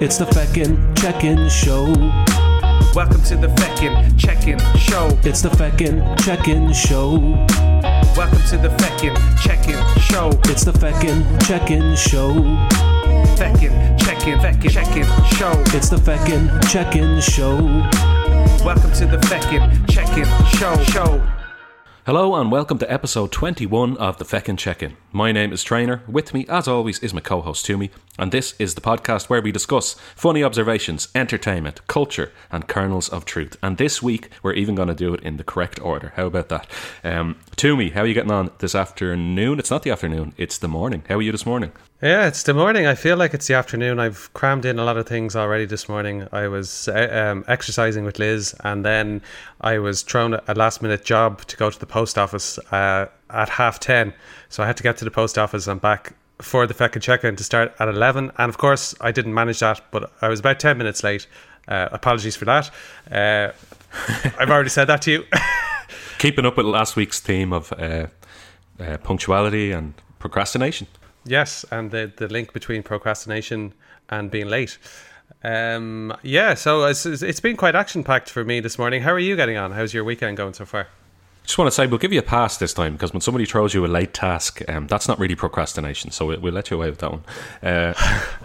It's the feckin' check-in show. Welcome to the Feckin' Check-In Show. It's the feckin' check-in show. Welcome to the Feckin' Check-In Show. It's the feckin' check-in show. Feckin' Check-In, Feckin' Check-In Show. It's the feckin' check-in show. Welcome to the Feckin' Check-In Show. Show. Hello and welcome to episode 21 of the Feckin' Check-In. My name is Trainer. With me, as always, is my co-host Toomey, and this is the podcast where we discuss funny observations, entertainment, culture, and kernels of truth. And this week, we're even going to do it in the correct order. How about that? Um, Toomey, how are you getting on this afternoon? It's not the afternoon; it's the morning. How are you this morning? Yeah, it's the morning. I feel like it's the afternoon. I've crammed in a lot of things already this morning. I was uh, um, exercising with Liz, and then I was thrown a last minute job to go to the post office uh, at half 10. So I had to get to the post office and back for the feckin' check-in to start at 11. And of course, I didn't manage that, but I was about 10 minutes late. Uh, apologies for that. Uh, I've already said that to you. Keeping up with last week's theme of uh, uh, punctuality and procrastination. Yes, and the the link between procrastination and being late. Um, yeah, so it's, it's been quite action packed for me this morning. How are you getting on? How's your weekend going so far? Just want to say we'll give you a pass this time because when somebody throws you a late task, um, that's not really procrastination. So we'll, we'll let you away with that one. Uh,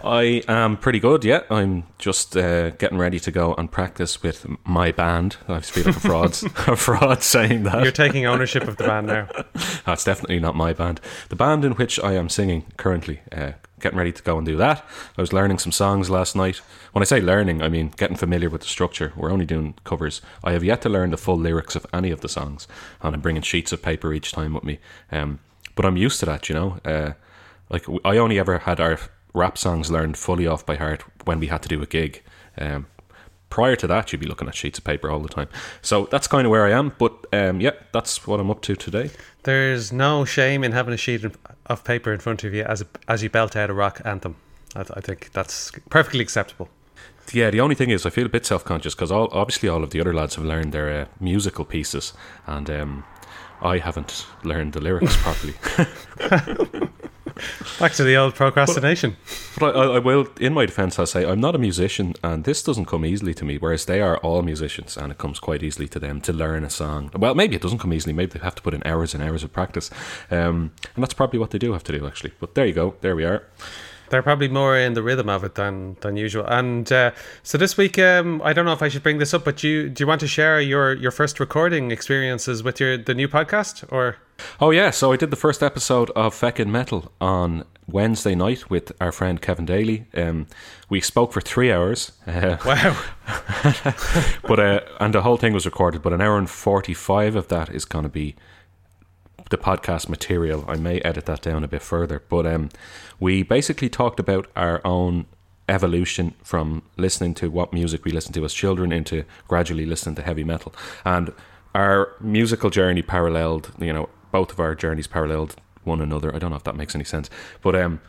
I am pretty good. Yeah, I'm just uh, getting ready to go and practice with my band. I feel like a fraud, a fraud saying that. You're taking ownership of the band now. That's definitely not my band. The band in which I am singing currently, uh, getting ready to go and do that. I was learning some songs last night. When I say learning, I mean getting familiar with the structure. We're only doing covers. I have yet to learn the full lyrics of any of the songs, and I'm bringing sheets of paper each time with me. Um, but I'm used to that, you know. Uh, like I only ever had our rap songs learned fully off by heart when we had to do a gig. Um, prior to that, you'd be looking at sheets of paper all the time. So that's kind of where I am. But um, yeah, that's what I'm up to today. There's no shame in having a sheet of paper in front of you as as you belt out a rock anthem. I, I think that's perfectly acceptable. Yeah, the only thing is, I feel a bit self conscious because all, obviously all of the other lads have learned their uh, musical pieces, and um, I haven't learned the lyrics properly. Back to the old procrastination. But I, I will, in my defence, I'll say I'm not a musician, and this doesn't come easily to me. Whereas they are all musicians, and it comes quite easily to them to learn a song. Well, maybe it doesn't come easily. Maybe they have to put in hours and hours of practice, um, and that's probably what they do have to do, actually. But there you go. There we are. They're probably more in the rhythm of it than than usual. And uh, so this week, um, I don't know if I should bring this up, but do you do you want to share your your first recording experiences with your the new podcast or? Oh yeah, so I did the first episode of Feckin' Metal on Wednesday night with our friend Kevin Daly. Um, we spoke for three hours. Uh, Wow. but uh, and the whole thing was recorded. But an hour and forty five of that is going to be the podcast material. I may edit that down a bit further. But um, we basically talked about our own evolution from listening to what music we listened to as children into gradually listening to heavy metal, and our musical journey paralleled. You know, both of our journeys paralleled one another. I don't know if that makes any sense, but um,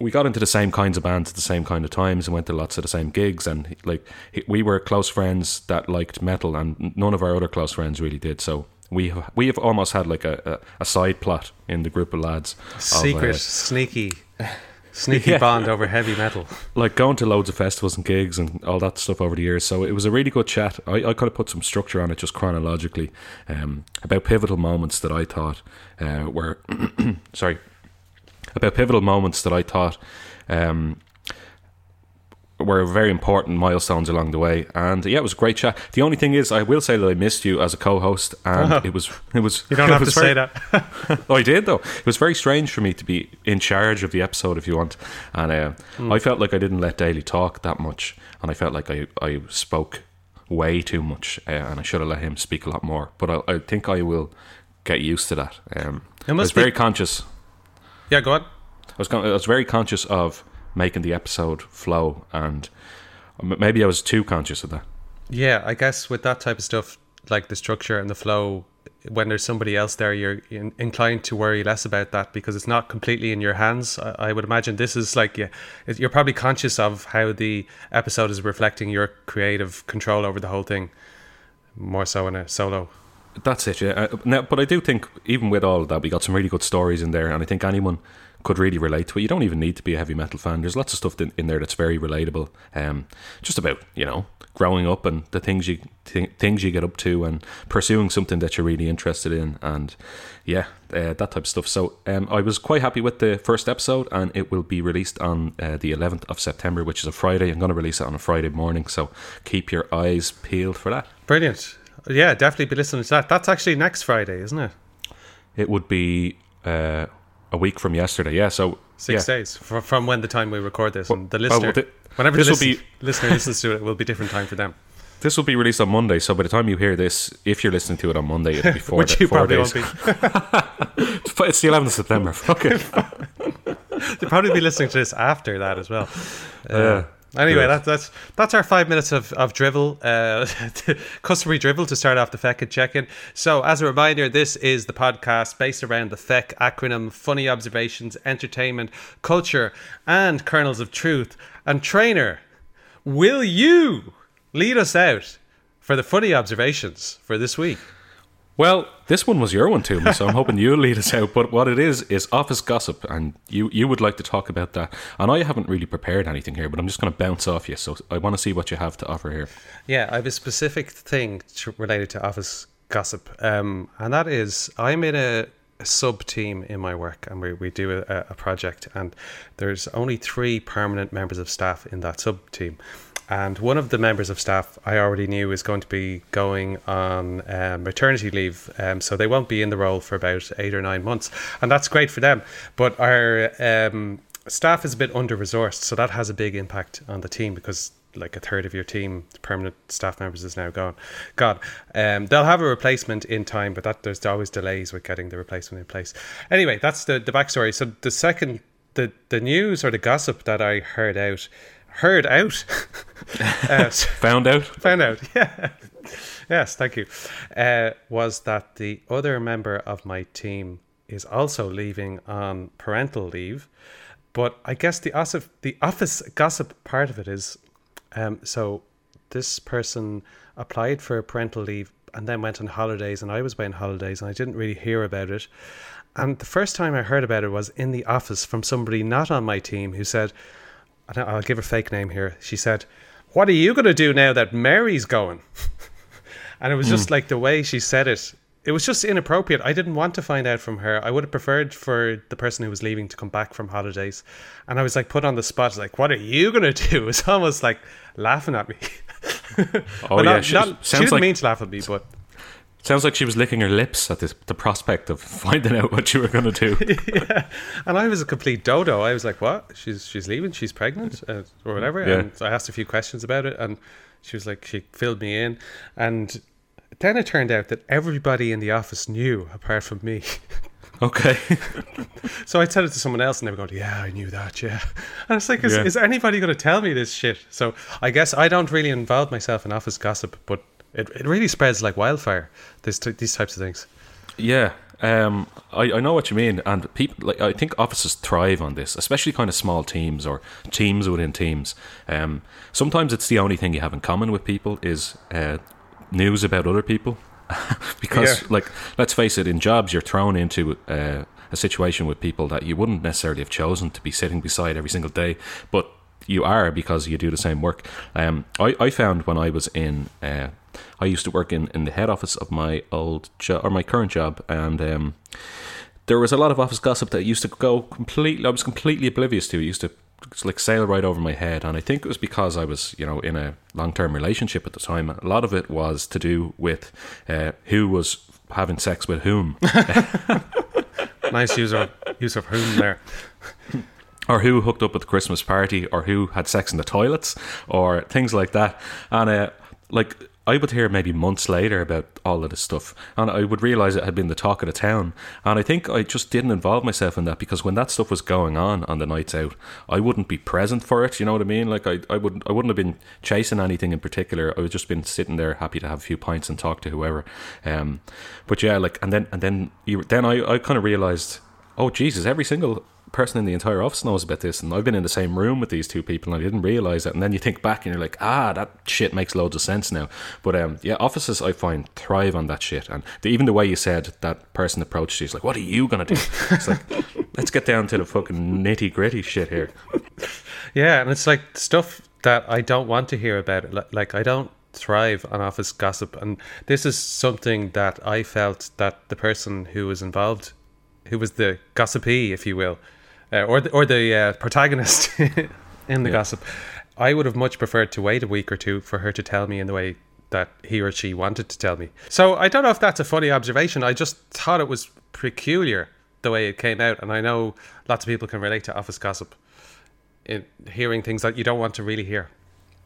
we got into the same kinds of bands at the same kind of times and went to lots of the same gigs and like we were close friends that liked metal and none of our other close friends really did so we have, we have almost had like a, a, a side plot in the group of lads of, Secret, uh, sneaky, sneaky Yeah. bond over heavy metal. like going to loads of festivals and gigs and all that stuff over the years. So it was a really good chat. I, I could have put some structure on it just chronologically um, about pivotal moments that I thought uh, were sorry about pivotal moments that I thought um, were very important milestones along the way. And yeah, it was a great chat. The only thing is, I will say that I missed you as a co-host, and it was it was You don't have to was say that. oh, I did though. It was very strange for me to be in charge of the episode, if you want, and uh, I felt like I didn't let Daly talk that much, and I felt like I I spoke way too much, uh, and I should have let him speak a lot more. But I, I think I will get used to that. Um, It I was be- very conscious. yeah, go on. I was con- I was very conscious of making the episode flow, and maybe I was too conscious of that. Yeah, I guess with that type of stuff, like the structure and the flow, when there's somebody else there, you're in, inclined to worry less about that because it's not completely in your hands. I, I would imagine this is like, yeah, it- you're probably conscious of how the episode is reflecting your creative control over the whole thing, more so in a solo. That's it, yeah. Uh, now, but I do think, even with all of that, we got some really good stories in there, and I think anyone could really relate to it. You don't even need to be a heavy metal fan. There's lots of stuff in, in there that's very relatable. Um, just about you know growing up and the things you th- things you get up to and pursuing something that you're really interested in and yeah uh, that type of stuff so um, I was quite happy with the first episode and it will be released on uh, the 11th of September which is a Friday I'm going to release it on a Friday morning so keep your eyes peeled for that Brilliant. Yeah, definitely be listening to that. That's actually next Friday, isn't it? it would be uh, a week from yesterday yeah so Six yeah. days fr- from when the time we record this, and the well, listener, whenever this the will listen- be- listener listens to it, it will be different time for them. this will be released on Monday so by the time you hear this if you're listening to it on Monday it'll be four, Which da- you four probably days won't be. it's the 11th of September fuck it They'll probably be listening to this after that as well. Yeah. Uh, Anyway, Good. that, that's that's our five minutes of, of drivel, uh, customary drivel to start off the FEC and check in. So, as a reminder, this is the podcast based around the FEC acronym Funny Observations, Entertainment, Culture, and Kernels of Truth. And, trainer, will you lead us out for the funny observations for this week? Well, this one was your one too, so I'm hoping you'll lead us out. But what it is is office gossip, and you you would like to talk about that. And I haven't really prepared anything here, but I'm just going to bounce off you. So I want to see what you have to offer here. Yeah, I have a specific thing to, related to office gossip, um, and that is I'm in a, a sub team in my work, and we, we do a, a project, and there's only three permanent members of staff in that sub team. And one of the members of staff I already knew is going to be going on um, maternity leave, um, so they won't be in the role for about eight or nine months, and that's great for them. But our um, staff is a bit under resourced, so that has a big impact on the team because like a third of your team, permanent staff members, is now gone. Gone. Um, they'll have a replacement in time, but that there's always delays with getting the replacement in place. Anyway, that's the the backstory. So the second, the the news or the gossip that I heard out, heard out, uh, Found out? found out. Yeah. yes, thank you. Uh, was that the other member of my team is also leaving on parental leave, but I guess the office, the office gossip part of it is, um, so this person applied for parental leave and then went on holidays, and I was away on holidays, and I didn't really hear about it. And the first time I heard about it was in the office from somebody not on my team who said, I'll give her fake name here. She said, "What are you going to do now that Mary's going?" and it was just hmm. like the way she said it. It was just inappropriate. I didn't want to find out from her. I would have preferred for the person who was leaving to come back from holidays. And I was like put on the spot. Like, what are you going to do? It's almost like laughing at me. Oh, But yeah. not- she, not- she didn't like mean to laugh at me, but sounds like she was licking her lips at this, the prospect of finding out what you were going to do. And I was a complete dodo. I was like, "What? She's she's leaving. She's pregnant, uh, or whatever." Yeah. And I asked a few questions about it, and she was like, she filled me in, and then it turned out that everybody in the office knew apart from me. Okay. so I said it to someone else, and they were going, "Yeah, I knew that." Yeah, and it's like, is, Yeah. is anybody going to tell me this shit? So I guess I don't really involve myself in office gossip, but it, it really spreads like wildfire. This t- these types of things. Yeah, um, I, I know what you mean, and people like I think offices thrive on this, especially kind of small teams or teams within teams. Um, sometimes it's the only thing you have in common with people is uh, news about other people, because Yeah. like let's face it, in jobs you're thrown into uh, a situation with people that you wouldn't necessarily have chosen to be sitting beside every single day, but you are because you do the same work. Um, I, I found when I was in, uh, I used to work in, in the head office of my old job or my current job, and um, there was a lot of office gossip that used to go completely. I was completely oblivious to. It used to like sail right over my head, and I think it was because I was, you know, in a long term relationship at the time. A lot of it was to do with uh, who was having sex with whom. Nice use of use of whom there. or who hooked up at the Christmas party, or who had sex in the toilets, or things like that. And uh, like I would hear maybe months later about all of this stuff, and I would realize it had been the talk of the town. And I think I just didn't involve myself in that because when that stuff was going on on the nights out, I wouldn't be present for it. You know what I mean? Like I, I wouldn't, I wouldn't have been chasing anything in particular. I would just been sitting there, happy to have a few pints and talk to whoever. Um, but yeah, like and then and then you, then I, I kind of realized, oh Jesus, every single person in the entire office knows about this and I've been in the same room with these two people and I didn't realize it and then you think back and you're like ah that shit makes loads of sense now but um yeah offices I find thrive on that shit and the, even the way you said that person approached you is like what are you gonna do it's like Let's get down to the fucking nitty gritty shit here. Yeah, and it's like stuff that I don't want to hear about. Like I don't thrive on office gossip, and this is something that I felt that the person who was involved, who was the gossipy, if you will, uh, or the, or the uh, protagonist in the Yeah. gossip, I would have much preferred to wait a week or two for her to tell me in the way that he or she wanted to tell me. So I don't know if that's a funny observation. I just thought it was peculiar the way it came out, and I know lots of people can relate to office gossip in hearing things that you don't want to really hear.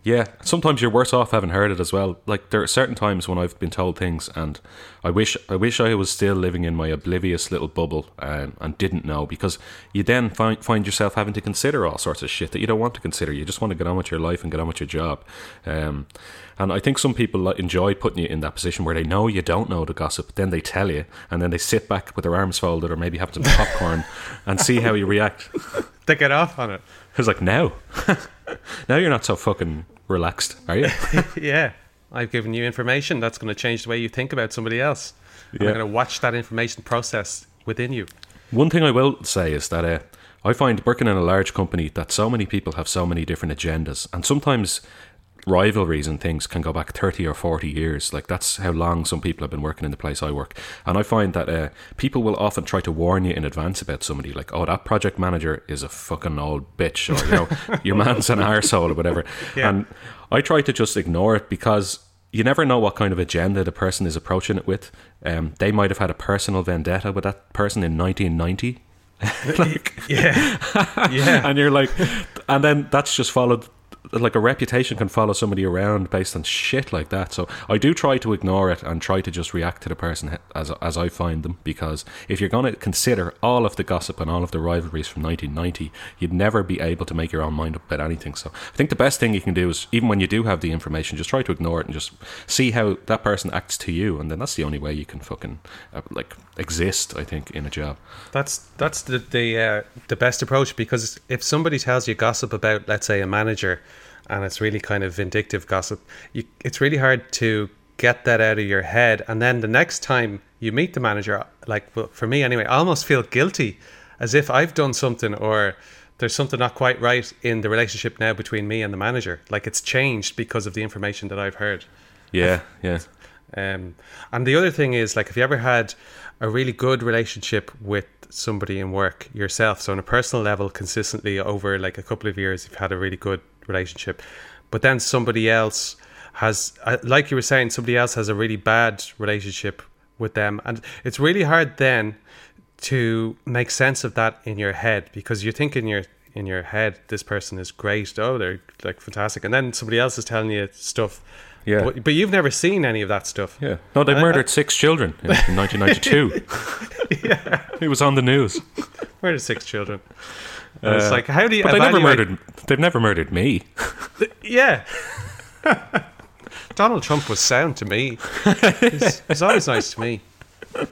Yeah, sometimes you're worse off having heard it as well. Like there are certain times when I've been told things, and I wish I wish I was still living in my oblivious little bubble and, and didn't know because you then find find yourself having to consider all sorts of shit that you don't want to consider. You just want to get on with your life and get on with your job. Um, and I think some people enjoy putting you in that position where they know you don't know the gossip, then they tell you, and then they sit back with their arms folded or maybe have some popcorn and see how you react. They get off on it. It's like now, now you're not so fucking relaxed, are you? yeah. I've given you information that's going to change the way you think about somebody else. And Yeah. I'm going to watch that information process within you. One thing I will say is that uh, I find working in a large company that so many people have so many different agendas, and sometimes rivalries and things can go back 30 or 40 years. Like that's how long some people have been working in the place I work. And I find that uh, people will often try to warn you in advance about somebody, like, oh, that project manager is a fucking old bitch, or, you know, your man's an arsehole or whatever. Yeah. And I try to just ignore it because you never know what kind of agenda the person is approaching it with. Um, they might have had a personal vendetta with that person in 1990. like, Yeah. yeah. and you're like, and then that's just followed. Like a reputation can follow somebody around based on shit like that. So I do try to ignore it and try to just react to the person as as I find them. Because if you're going to consider all of the gossip and all of the rivalries from 1990, you'd never be able to make your own mind up about anything. So I think the best thing you can do is, even when you do have the information, just try to ignore it and just see how that person acts to you, and then that's the only way you can fucking uh, like exist. I think in a job. That's that's the the uh, the best approach because if somebody tells you gossip about, let's say, a manager, and it's really kind of vindictive gossip, you, it's really hard to get that out of your head. And then the next time you meet the manager, like well, for me anyway, I almost feel guilty, as if I've done something or there's something not quite right in the relationship now between me and the manager. Like it's changed because of the information that I've heard. Yeah, yeah. Um, and the other thing is, like, if you ever had a really good relationship with somebody in work yourself, so on a personal level, consistently over like a couple of years, you've had a really good relationship, but then somebody else has, uh, like you were saying, somebody else has a really bad relationship with them, and it's really hard then to make sense of that in your head because you think in your in your head this person is great oh they're like fantastic and then somebody else is telling you stuff Yeah. but, but you've never seen any of that stuff Yeah. No, they murdered six children in, in 1992. It was on the news. Where are six children? And it's like, how do you? But they never murdered. They've never murdered me. Yeah. Donald Trump was sound to me. He's, he's always nice to me. Uh,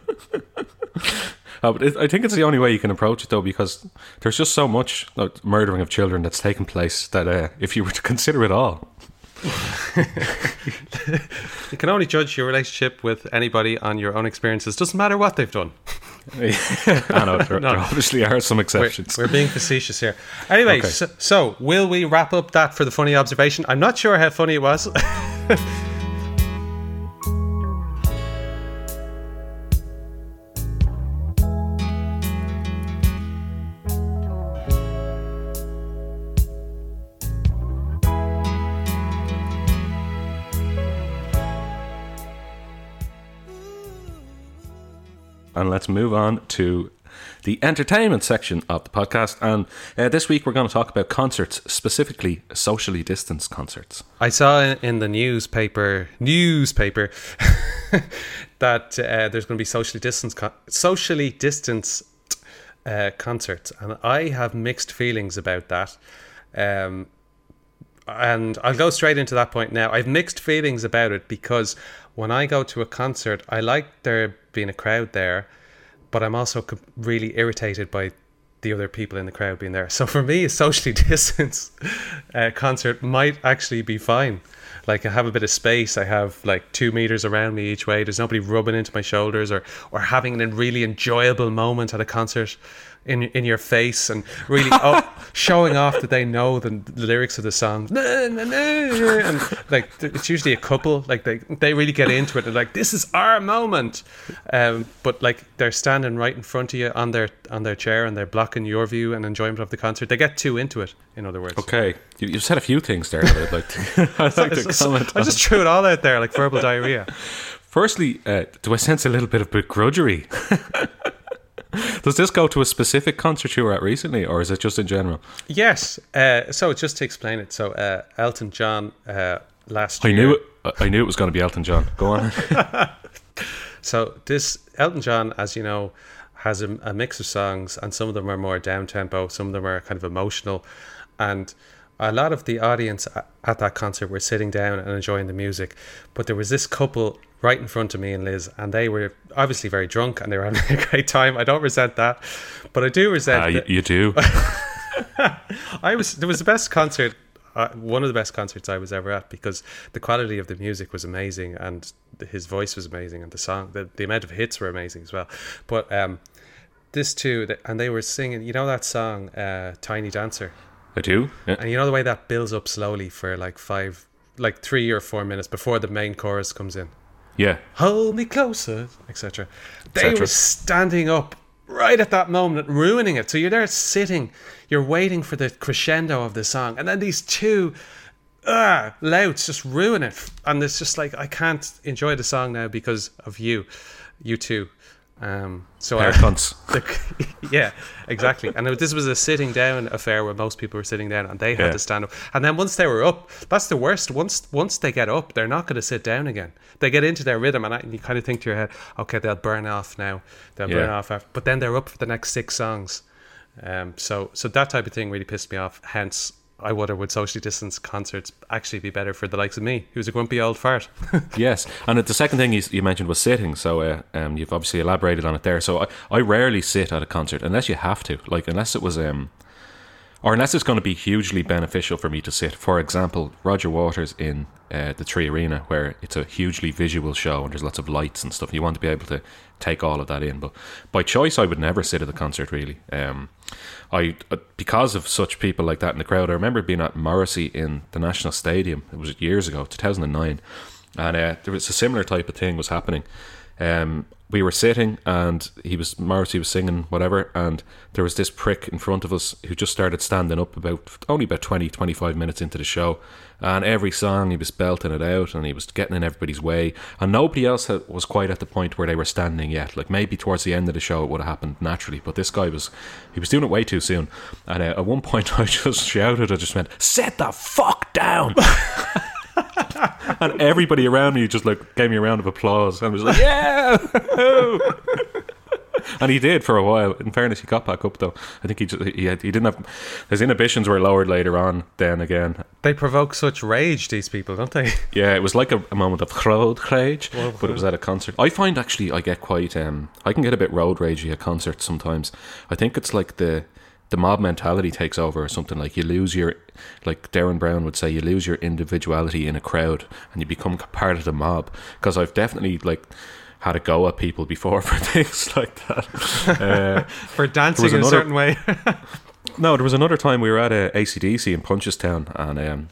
but it, I think it's the only way you can approach it, though, because there's just so much uh, murdering of children that's taken place that uh, if you were to consider it all, You can only judge your relationship with anybody on your own experiences. Doesn't matter what they've done. I know there, No. there obviously are some We're, exceptions. we're being facetious here. Anyway, Okay. so, so will we wrap up that for the funny observation? I'm not sure how funny it was. And let's move on to the entertainment section of the podcast. And uh, this week we're going to talk about concerts, specifically socially distanced concerts. I saw in- the newspaper newspaper that uh, there's going to be socially distanced con- socially distanced uh, concerts, and I have mixed feelings about that. Um, and I'll go straight into that point now. I've mixed feelings about it because when I go to a concert, I like there being a crowd there, but I'm also really irritated by the other people in the crowd being there. So for me, a socially distanced uh, concert might actually be fine. Like I have a bit of space. I have like two meters around me each way. There's nobody rubbing into my shoulders or or having a really enjoyable moment at a concert in in your face and really oh, showing off that they know the, the lyrics of the song. And like it's usually a couple. Like they they really get into it. They're like, this is our moment. Um, but like they're standing right in front of you on their on their chair and they're blocking your view and enjoyment of the concert. They get too into it. In other words. Okay, you, you've said a few things there that I'd like to, I'd like to comment. I just threw it all out there like verbal diarrhea. Firstly, uh, do I sense a little bit of begrudgery? Does this go to a specific concert you were at recently, or is it just in general? Yes. Uh, so just to explain it, so uh, Elton John uh, last I year. knew it. I knew it was going to be Elton John. Go on. So this Elton John, as you know, has a, a mix of songs, and some of them are more down tempo, some of them are kind of emotional, and a lot of the audience at that concert were sitting down and enjoying the music. But there was this couple right in front of me and Liz, and they were obviously very drunk and they were having a great time. I don't resent that, but I do resent. Uh, you, that- you do. I was there was the best concert, uh, one of the best concerts I was ever at because the quality of the music was amazing and his voice was amazing and the song, the, the amount of hits were amazing as well. But um, this too, and they were singing. You know that song, uh, "Tiny Dancer," I do. Yeah. and you know the way that builds up slowly for like five, like three or four minutes before the main chorus comes in yeah. hold me closer, etc. They Etc. were standing up right at that moment, ruining it. So you're there sitting, you're waiting for the crescendo of the song, and then these two ah, louds just ruin it. And it's just like I can't enjoy the song now because of you, you two. Um, so I, the, yeah, exactly. And it- this was a sitting down affair where most people were sitting down and they had Yeah. to stand up. And then once they were up, that's the worst. Once once they get up, they're not going to sit down again. They get into their rhythm, and, I, and you kind of think to your head, okay, they'll burn off now. They'll burn off, after, but then they're up for the next six songs. Um, so so that type of thing really pissed me off. Hence. I wonder would socially distance concerts actually be better for the likes of me, who's a grumpy old fart? Yes, and the second thing you, you mentioned was sitting. So uh, um, you've obviously elaborated on it there. So I, I rarely sit at a concert unless you have to, like unless it was um, or unless it's going to be hugely beneficial for me to sit. For example, Roger Waters in uh, the 3Arena, where it's a hugely visual show and there's lots of lights and stuff. You want to be able to take all of that in. But by choice, I would never sit at a concert. Really, um, I uh, because of such people like that in the crowd. I remember being at Morrissey in the National Stadium. It was years ago, 2009, and uh, there was a similar type of thing was happening. Um, we were sitting and he was Morrissey was singing whatever and there was this prick in front of us who just started standing up about only about 20 25 minutes into the show. And every song he was belting it out and he was getting in everybody's way. And nobody else had, was quite at the point where they were standing yet. Like maybe towards the end of the show it would have happened naturally but this guy was he was doing it way too soon. And uh, at one point I just shouted I just went set the fuck down and everybody around me just like gave me a round of applause and was like, "Yeah!" and he did for a while. In fairness, he got back up though. I think he just, he had, he didn't have his inhibitions were lowered later on. Then again, they provoke such rage, these people, don't they? yeah, it was like a, a moment of road rage, but it was at a concert. I find actually I get quite um I can get a bit road ragey at concerts sometimes. I think it's like the the mob mentality takes over or something like you lose your like Derren Brown would say you lose your individuality in a crowd and you become part of the mob because I've definitely like had a go at people before for things like that uh, For dancing in a certain way. no, there was another time we were at a AC/DC in Punchestown, and um,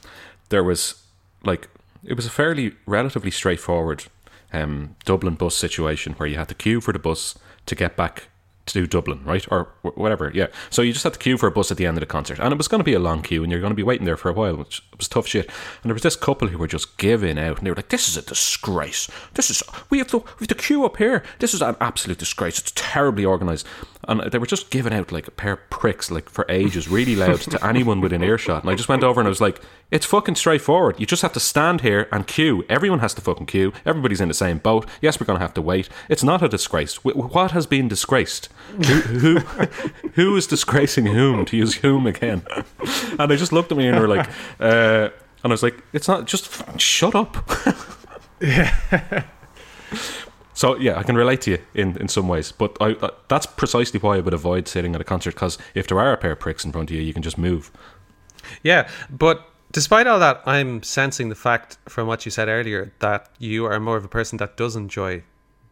there was like it was a fairly relatively straightforward um, Dublin bus situation where you had to queue for the bus to get back to do Dublin, right, or whatever. Yeah, so you just had to queue for a bus at the end of the concert, and it was going to be a long queue, and you're going to be waiting there for a while, which was tough shit. And there was this couple who were just giving out, and they were like, "This is a disgrace. This is we have to we have to queue up here. This is an absolute disgrace. It's terribly organised." And they were just giving out like a pair of pricks, like for ages, really loud to anyone within earshot. And I just went over and I was like, "It's fucking straightforward. You just have to stand here and queue. Everyone has to fucking queue. Everybody's in the same boat. Yes, we're going to have to wait. It's not a disgrace. Wh- What has been disgraced? Who who, who is disgracing whom? To use whom again?" And they just looked at me and were like, uh, and I was like, "It's not. Just shut up." So yeah, I can relate to you in, in some ways, but I, that's precisely why I would avoid sitting at a concert because if there are a pair of pricks in front of you, you can just move. Yeah, but Despite all that, I'm sensing the fact from what you said earlier that you are more of a person that does enjoy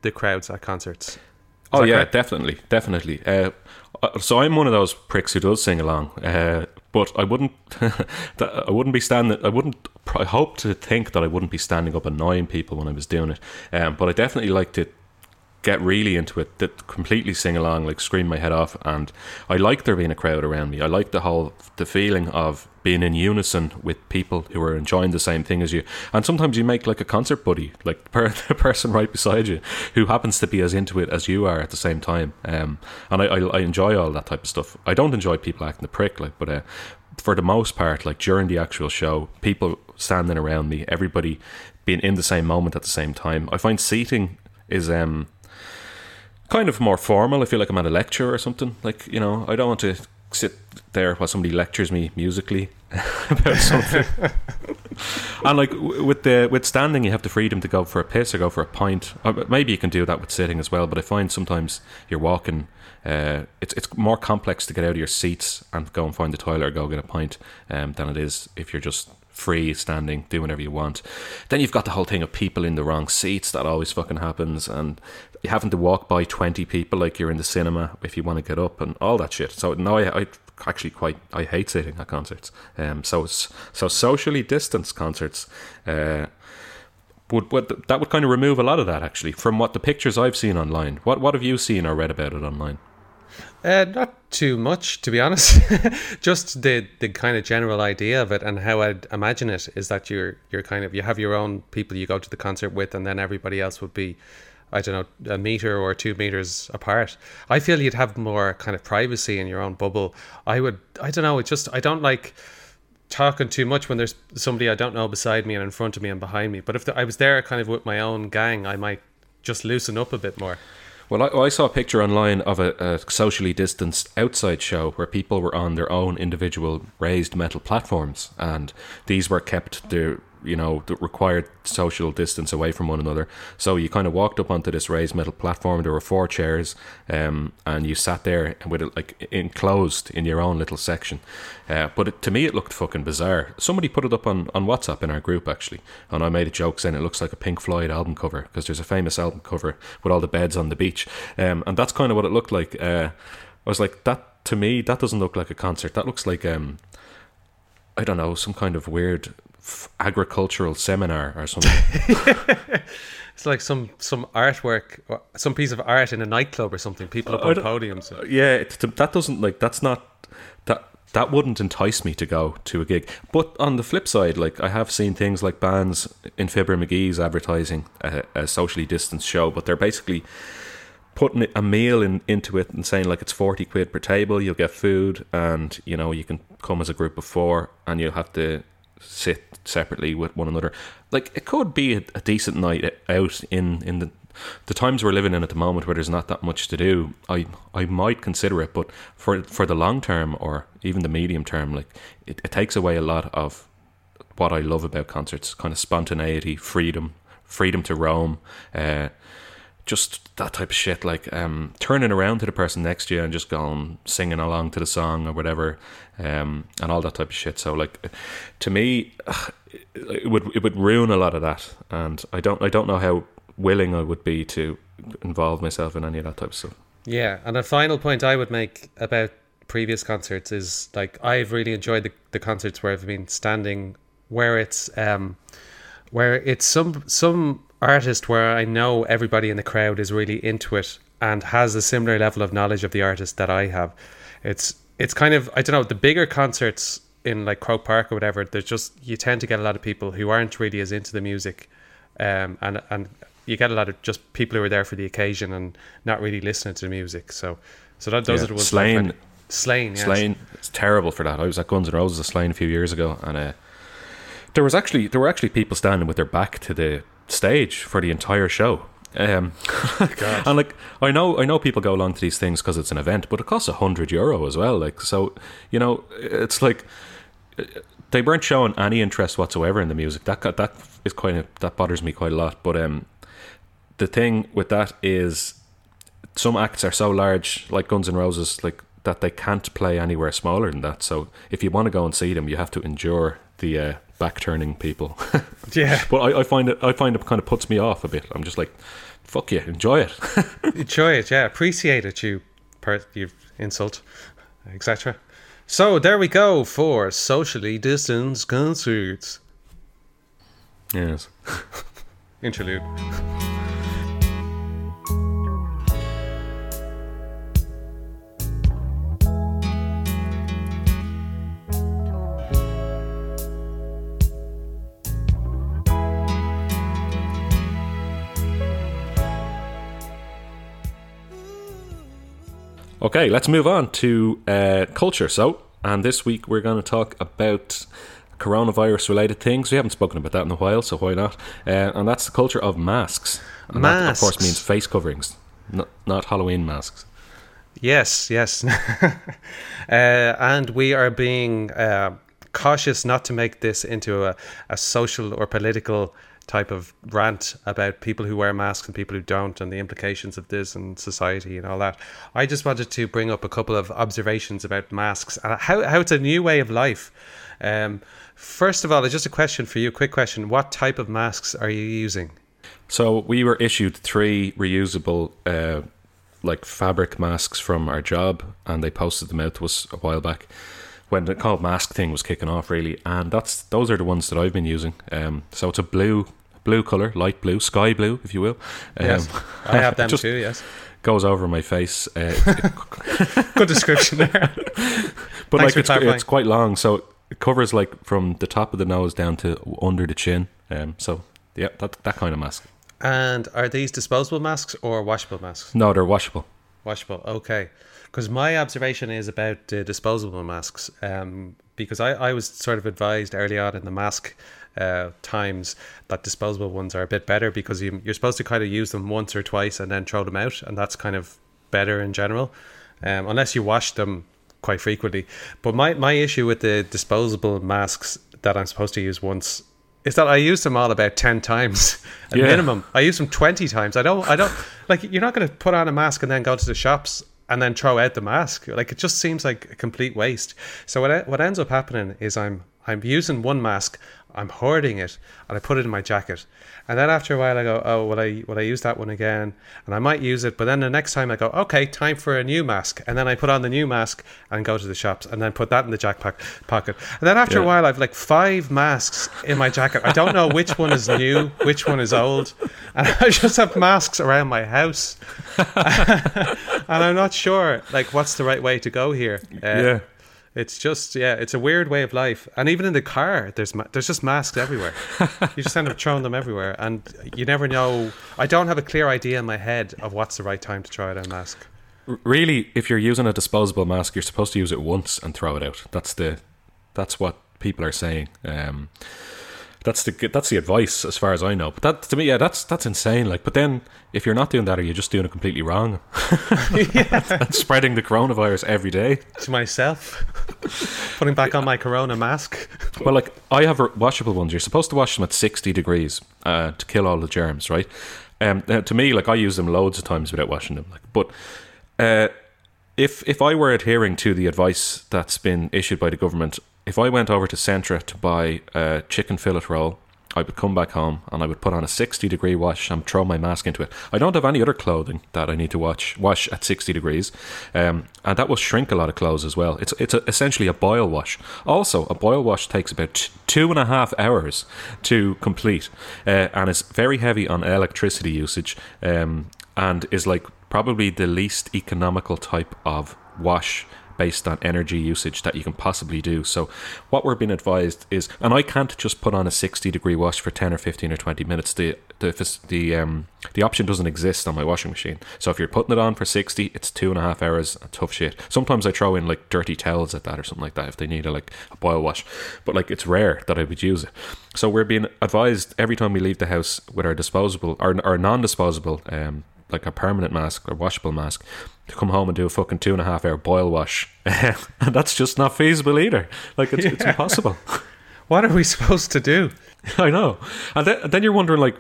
the crowds at concerts. Is Oh yeah, correct? definitely, definitely. Uh, uh, so I'm one of those pricks who does sing along, uh, but I wouldn't. I wouldn't be standing. I wouldn't. I hope to think that I wouldn't be standing up annoying people when I was doing it. Um, but I definitely like to get really into it, that completely sing along, like scream my head off, and I like there being a crowd around me. I like the whole the feeling of being in unison with people who are enjoying the same thing as you. And sometimes you make like a concert buddy, like per, the person right beside you, who happens to be as into it as you are at the same time. Um, and I, I, I enjoy all that type of stuff. I don't enjoy people acting the prick, like, but uh, for the most part, like during the actual show, people standing around me, everybody being in the same moment at the same time. I find seating is um kind of more formal. I feel like I'm at a lecture or something. Like you know, I don't want to sit there while somebody lectures me musically about something. and like with the with standing, you have the freedom to go for a piss or go for a pint. Maybe you can do that with sitting as well. But I find sometimes you're walking. Uh, it's it's more complex to get out of your seats and go and find the toilet or go get a pint um, than it is if you're just free standing, do whatever you want. Then you've got the whole thing of people in the wrong seats. That always fucking happens, and having to walk by twenty people like you're in the cinema if you want to get up and all that shit. So no, I, I actually quite I hate sitting at concerts. Um, so so socially distanced concerts. Uh, would, would that would kind of remove a lot of that actually from what the pictures I've seen online. What what have you seen or read about it online? Uh, not too much, to be honest. Just the the kind of general idea of it and how I'd imagine it is that you're you're kind of you have your own people you go to the concert with, and then everybody else would be, I don't know, a meter or two meters apart. I feel you'd have more kind of privacy in your own bubble. I would, I don't know. It just I don't like talking too much when there's somebody I don't know beside me and in front of me and behind me. But if the, I was there kind of with my own gang, I might just loosen up a bit more. Well, I, I saw a picture online of a, a socially distanced outside show where people were on their own individual raised metal platforms, and these were kept the you know required social distance away from one another. So you kind of walked up onto this raised metal platform. There were four chairs, um, and you sat there and with it like enclosed in your own little section. Uh, but it, to me, it looked fucking bizarre. Somebody put it up on, on WhatsApp in our group actually, and I made a joke saying it looks like a Pink Floyd album cover because there's a famous album cover with all the beds on the beach, um, and that's kind of what it looked like. Uh, I was like, that to me, that doesn't look like a concert. That looks like um, I don't know, some kind of weird f- agricultural seminar or something. It's like some some artwork, uh, some piece of art in a nightclub or something. People up on podiums. Uh, yeah, it, that doesn't like that's not that that wouldn't entice me to go to a gig. But on the flip side, like I have seen things like bands in Fibber Magee's advertising a, a socially distanced show, but they're basically putting a meal in, into it and saying like it's 40 quid per table you'll get food and you know you can come as a group of four and you'll have to sit separately with one another. Like it could be a, a decent night out in in the the times we're living in at the moment where there's not that much to do i i might consider it but for for the long term or even the medium term like it, it takes away a lot of what i love about concerts kind of spontaneity freedom freedom to roam uh just that type of shit, like um, turning around to the person next to you and just going singing along to the song or whatever, um, and all that type of shit. So, like, to me, it would it would ruin a lot of that, and I don't I don't know how willing I would be to involve myself in any of that type of stuff. Yeah, and a final point I would make about previous concerts is like I've really enjoyed the, the concerts where I've been standing where it's um where it's some some artist where I know everybody in the crowd is really into it and has a similar level of knowledge of the artist that I have. It's it's kind of I don't know the bigger concerts in like Croke Park or whatever. There's just you tend to get a lot of people who aren't really as into the music, um, and and you get a lot of just people who are there for the occasion and not really listening to the music. So so that those Yeah. are the ones. Slane- Slane, yes. Slane, it's terrible for that. I was at Guns N' Roses Slane a few years ago, and uh, there was actually there were actually people standing with their back to the stage for the entire show. Um, and like I know I know people go along to these things because it's an event, but it costs a hundred euro as well. Like so, you know, it's like they weren't showing any interest whatsoever in the music. That got- that is quite a, that bothers me quite a lot. But um, the thing with that is some acts are so large, like Guns N' Roses, like that they can't play anywhere smaller than that. So if you want to go and see them, you have to endure the uh, back turning people. Yeah. but I, I find it I find it kind of puts me off a bit. I'm just like, fuck you, enjoy it. Enjoy it, yeah. Appreciate it, you, per- you insult, etc. So there we go for socially distanced concerts. yes. Interlude. Okay, let's move on to uh, culture. So, and this week we're going to talk about coronavirus related things. We haven't spoken about that in a while, so why not? Uh, and that's the culture of masks. And that, of course, means face coverings, not, not Halloween masks. Yes, yes. uh, and we are being uh, cautious not to make this into a, a social or political type of rant about people who wear masks and people who don't and the implications of this and society and all that. I just wanted to bring up a couple of observations about masks and how, how it's a new way of life. Um, first of all, just a question for you, quick question. What type of masks are you using? So we were issued three reusable, uh, like fabric masks from our job, and they posted them out to us a while back when the called mask thing was kicking off, really. And that's those are the ones that I've been using. Um, so it's a blue, blue color, light blue, sky blue, if you will. Um, Yes, I have them too, yes. Goes over my face, uh, Good description there. but Thanks like it's, it's quite long, so it covers like from the top of the nose down to under the chin. Um, so yeah, that that kind of mask. And are these disposable masks or washable masks? No, they're washable. Washable, okay. Because my observation is about uh, disposable masks. Um, because I, I was sort of advised early on in the mask uh, times that disposable ones are a bit better because you, you're supposed to kind of use them once or twice and then throw them out, and that's kind of better in general, um, unless you wash them quite frequently. But my, my issue with the disposable masks that I'm supposed to use once is that I use them all about ten times at Yeah. minimum. I use them twenty times. I don't. I don't like. You're not going to put on a mask and then go to the shops and then throw out the mask. Like it just seems like a complete waste. So what what ends up happening is I'm I'm using one mask, I'm hoarding it, and I put it in my jacket. And then after a while, I go, oh, will I will I use that one again? And I might use it, but then the next time I go, okay, time for a new mask. And then I put on the new mask and go to the shops, and then put that in the jack pack, pocket. And then after a while, I've like five masks in my jacket. I don't know which one is new, which one is old, and I just have masks around my house. and I'm not sure like what's the right way to go here. Uh, Yeah. It's just yeah, it's a weird way of life. And even in the car, there's ma- there's just masks everywhere. you just end up throwing them everywhere, and you never know. I don't have a clear idea in my head of what's the right time to try out a mask. Really if you're using a disposable mask you're supposed to use it once and throw it out that's the that's what people are saying um that's the that's the advice as far as I know. But that to me yeah that's that's insane. Like but then if you're not doing that are you just doing it completely wrong? And spreading the coronavirus every day. To myself, putting back on my Corona mask. well like I have washable ones. You're supposed to wash them at 60 degrees uh, to kill all the germs right? Um to me like I use them loads of times without washing them like but uh if if I were adhering to the advice that's been issued by the government, if I went over to Centra to buy a chicken fillet roll, I would come back home and I would put on a sixty degree wash and throw my mask into it. I don't have any other clothing that I need to wash wash at sixty degrees, um, and that will shrink a lot of clothes as well. It's it's a, essentially a boil wash. Also, a boil wash takes about two and a half hours to complete, uh, and is very heavy on electricity usage, um, and is like probably the least economical type of wash based on energy usage that you can possibly do. So what we're being advised is and I can't just put on a 60 degree wash for 10 or 15 or 20 minutes. The the the um the option doesn't exist on my washing machine. So if you're putting it on for 60, it's two and a half hours tough shit. Sometimes I throw in like dirty towels at that or something like that if they need a like a boil wash. But like it's rare that I would use it. So we're being advised every time we leave the house with our disposable or our non-disposable um like a permanent mask or washable mask to come home and do a fucking two and a half hour boil wash. and that's just not feasible either. Like it's, it's impossible. What are we supposed to do? I know. And then, and then you're wondering like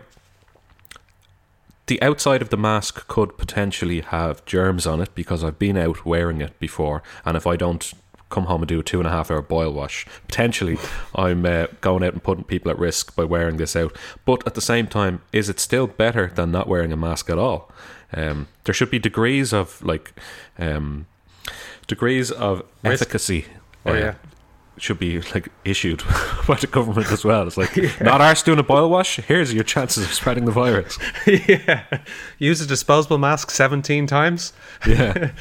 the outside of the mask could potentially have germs on it because I've been out wearing it before and if I don't come home and do a two and a half hour boil wash. Potentially, I'm uh, going out and putting people at risk by wearing this out. But at the same time, is it still better than not wearing a mask at all? Um, there should be degrees of like um, degrees of Risk. efficacy. Oh, uh, yeah. Should be like issued by the government as well. It's like not arse doing a boil wash. Here's your chances of spreading the virus. yeah. Use a disposable mask 17 times. Yeah,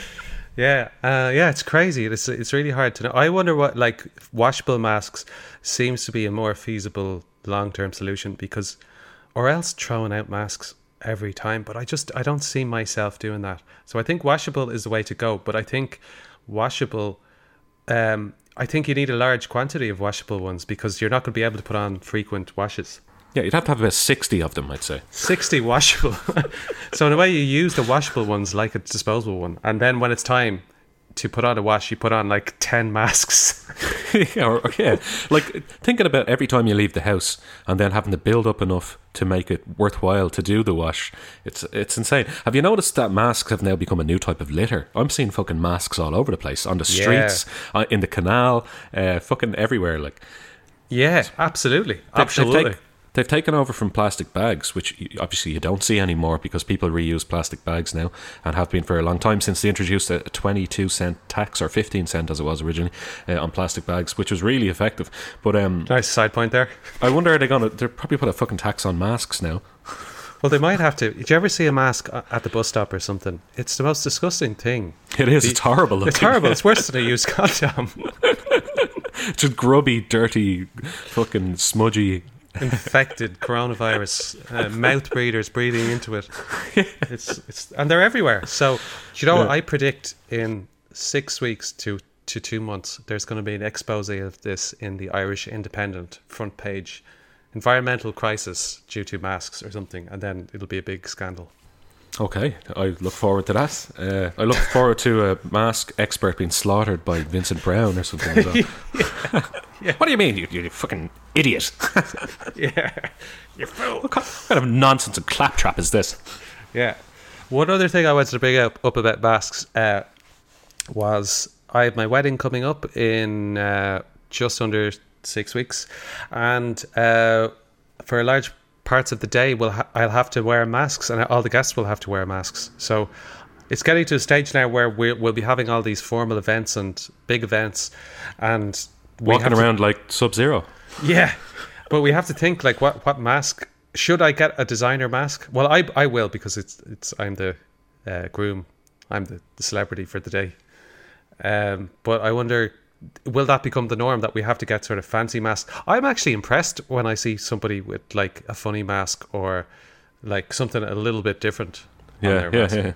Yeah, uh, yeah, it's crazy. It's it's really hard to know. I wonder what like washable masks seems to be a more feasible long term solution because, or else throwing out masks every time. But I just I don't see myself doing that. So I think washable is the way to go. But I think washable, um, I think you need a large quantity of washable ones because you're not going to be able to put on frequent washes. Yeah. You'd have to have about sixty of them, I'd say. 60 washable. so in a way, you use the washable ones like a disposable one, and then when it's time to put on a wash, you put on like 10 masks. yeah, or, yeah, like thinking about every time you leave the house and then having to build up enough to make it worthwhile to do the wash. It's it's insane. Have you noticed that masks have now become a new type of litter? I'm seeing fucking masks all over the place on the streets, uh, in the canal, uh, fucking everywhere. Like yeah, absolutely, They've- they've absolutely. take- They've taken over from plastic bags, which obviously you don't see anymore because people reuse plastic bags now and have been for a long time since they introduced a 22 cent tax or 15 cent as it was originally uh, on plastic bags, which was really effective. But um, nice side point there. I wonder are they going to? They're probably put a fucking tax on masks now. Well, they might have to. Did you ever see a mask at the bus stop or something? It's the most disgusting thing. It is. It's horrible. It's horrible. It's worse than a used condom. It's just grubby, dirty, fucking smudgy. Infected coronavirus, uh, mouth breathers breathing into it. It's it's and they're everywhere. So you know Yeah. I predict in six weeks to to two months? There's going to be an expose of this in the Irish Independent front page. Environmental crisis due to masks or something, and then it'll be a big scandal. Okay, I look forward to that. Uh, I look forward to a mask expert being slaughtered by Vincent Browne or something. As well. What do you mean, you, you fucking idiot? Yeah, you fool. What kind what kind of nonsense and claptrap is this? Yeah. One other thing I wanted to bring up, up about masks uh, was I have my wedding coming up in uh, just under six weeks, and uh, for a large parts of the day, we'll ha- I'll have to wear masks, and all the guests will have to wear masks. So it's getting to a stage now where we'll, we'll be having all these formal events and big events, and Walking have to- around like Sub Zero. yeah, but we have to think like what what mask should I get a designer mask? Well, I I will because it's it's I'm the uh, groom, I'm the, the celebrity for the day. Um, but I wonder, will that become the norm that we have to get sort of fancy masks? I'm actually impressed when I see somebody with like a funny mask or like something a little bit different. Yeah, yeah, mask. yeah.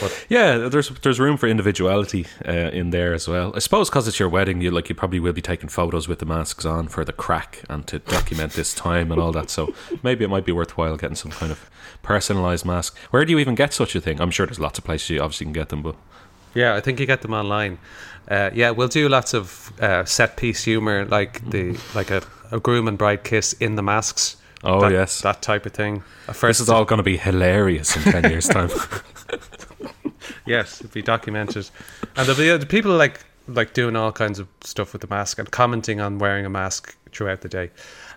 But- yeah, there's there's room for individuality uh, in there as well. I suppose because it's your wedding, you like you probably will be taking photos with the masks on for the crack and to document this time and all that. So maybe it might be worthwhile getting some kind of personalized mask. Where do you even get such a thing? I'm sure there's lots of places you obviously can get them, but Yeah, I think you get them online. Uh, yeah, we'll do lots of uh, set piece humor, like the like a, a groom and bride kiss in the masks. Oh, that, yes. that type of thing. A this first, is all going to be hilarious in ten years' time. yes, it'd be documented, and there'll be uh, people like like doing all kinds of stuff with the mask and commenting on wearing a mask throughout the day.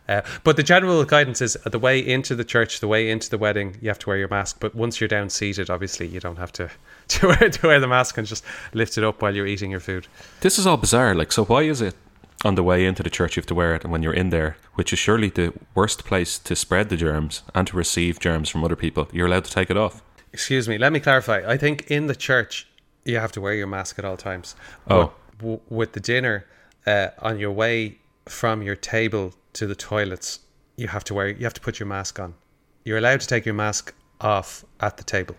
Uh, but the general guidance is uh, the way into the church, the way into the wedding, you have to wear your mask. But once you're down seated, obviously you don't have to to wear, to wear the mask and just lift it up while you're eating your food. This is all bizarre. Like, so why is it on the way into the church you have to wear it, and when you're in there, which is surely the worst place to spread the germs and to receive germs from other people, you're allowed to take it off? Excuse me, let me clarify. I think in the church you have to wear your mask at all times. Oh. But w- with the dinner, uh, on your way from your table to the toilets, you have to wear. You have to put your mask on. You're allowed to take your mask off at the table.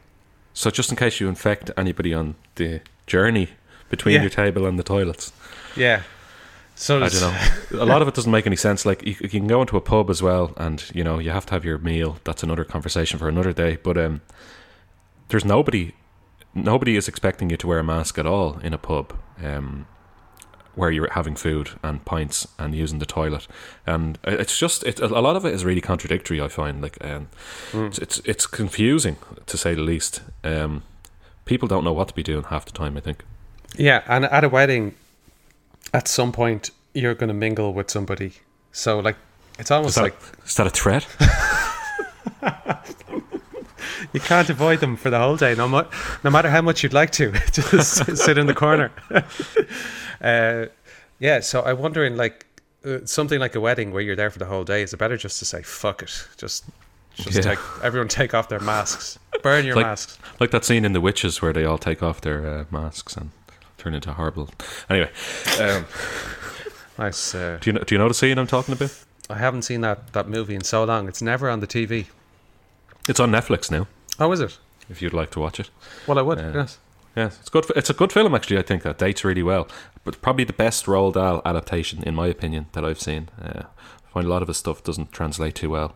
So just in case you infect anybody on the journey between Yeah. your table and the toilets, Yeah. So I don't know. A lot of it doesn't make any sense. Like you, you can go into a pub as well, and you know you have to have your meal. That's another conversation for another day. But um, there's nobody, nobody is expecting you to wear a mask at all in a pub. Um, where you're having food and pints and using the toilet, and it's just it, a lot of it is really contradictory. I find like um, it's, it's it's confusing to say the least. Um, people don't know what to be doing half the time. I think. Yeah, and at a wedding, at some point you're going to mingle with somebody. So like it's almost Is that, like is that a threat? you can't avoid them for the whole day, no, no matter how much you'd like to. Just sit in the corner. uh, yeah, so I'm wondering, like, uh, something like a wedding where you're there for the whole day. Is it better just to say fuck it? Just, just Yeah. take everyone take off their masks, burn your Like- masks. like that scene in The Witches where they all take off their uh, masks and turn into horrible. Anyway, um, Nice. Uh, do you know, do you know the scene I'm talking about? I haven't seen that that movie in so long. It's never on the TV. It's on Netflix now. Oh, is it? If you'd like to watch it. Well, I would. Yeah. Yes. Yes, it's good. It's a good film actually. I think that dates really well. But probably the best Roald Dahl adaptation, in my opinion, that I've seen. Uh, I find a lot of his stuff doesn't translate too well.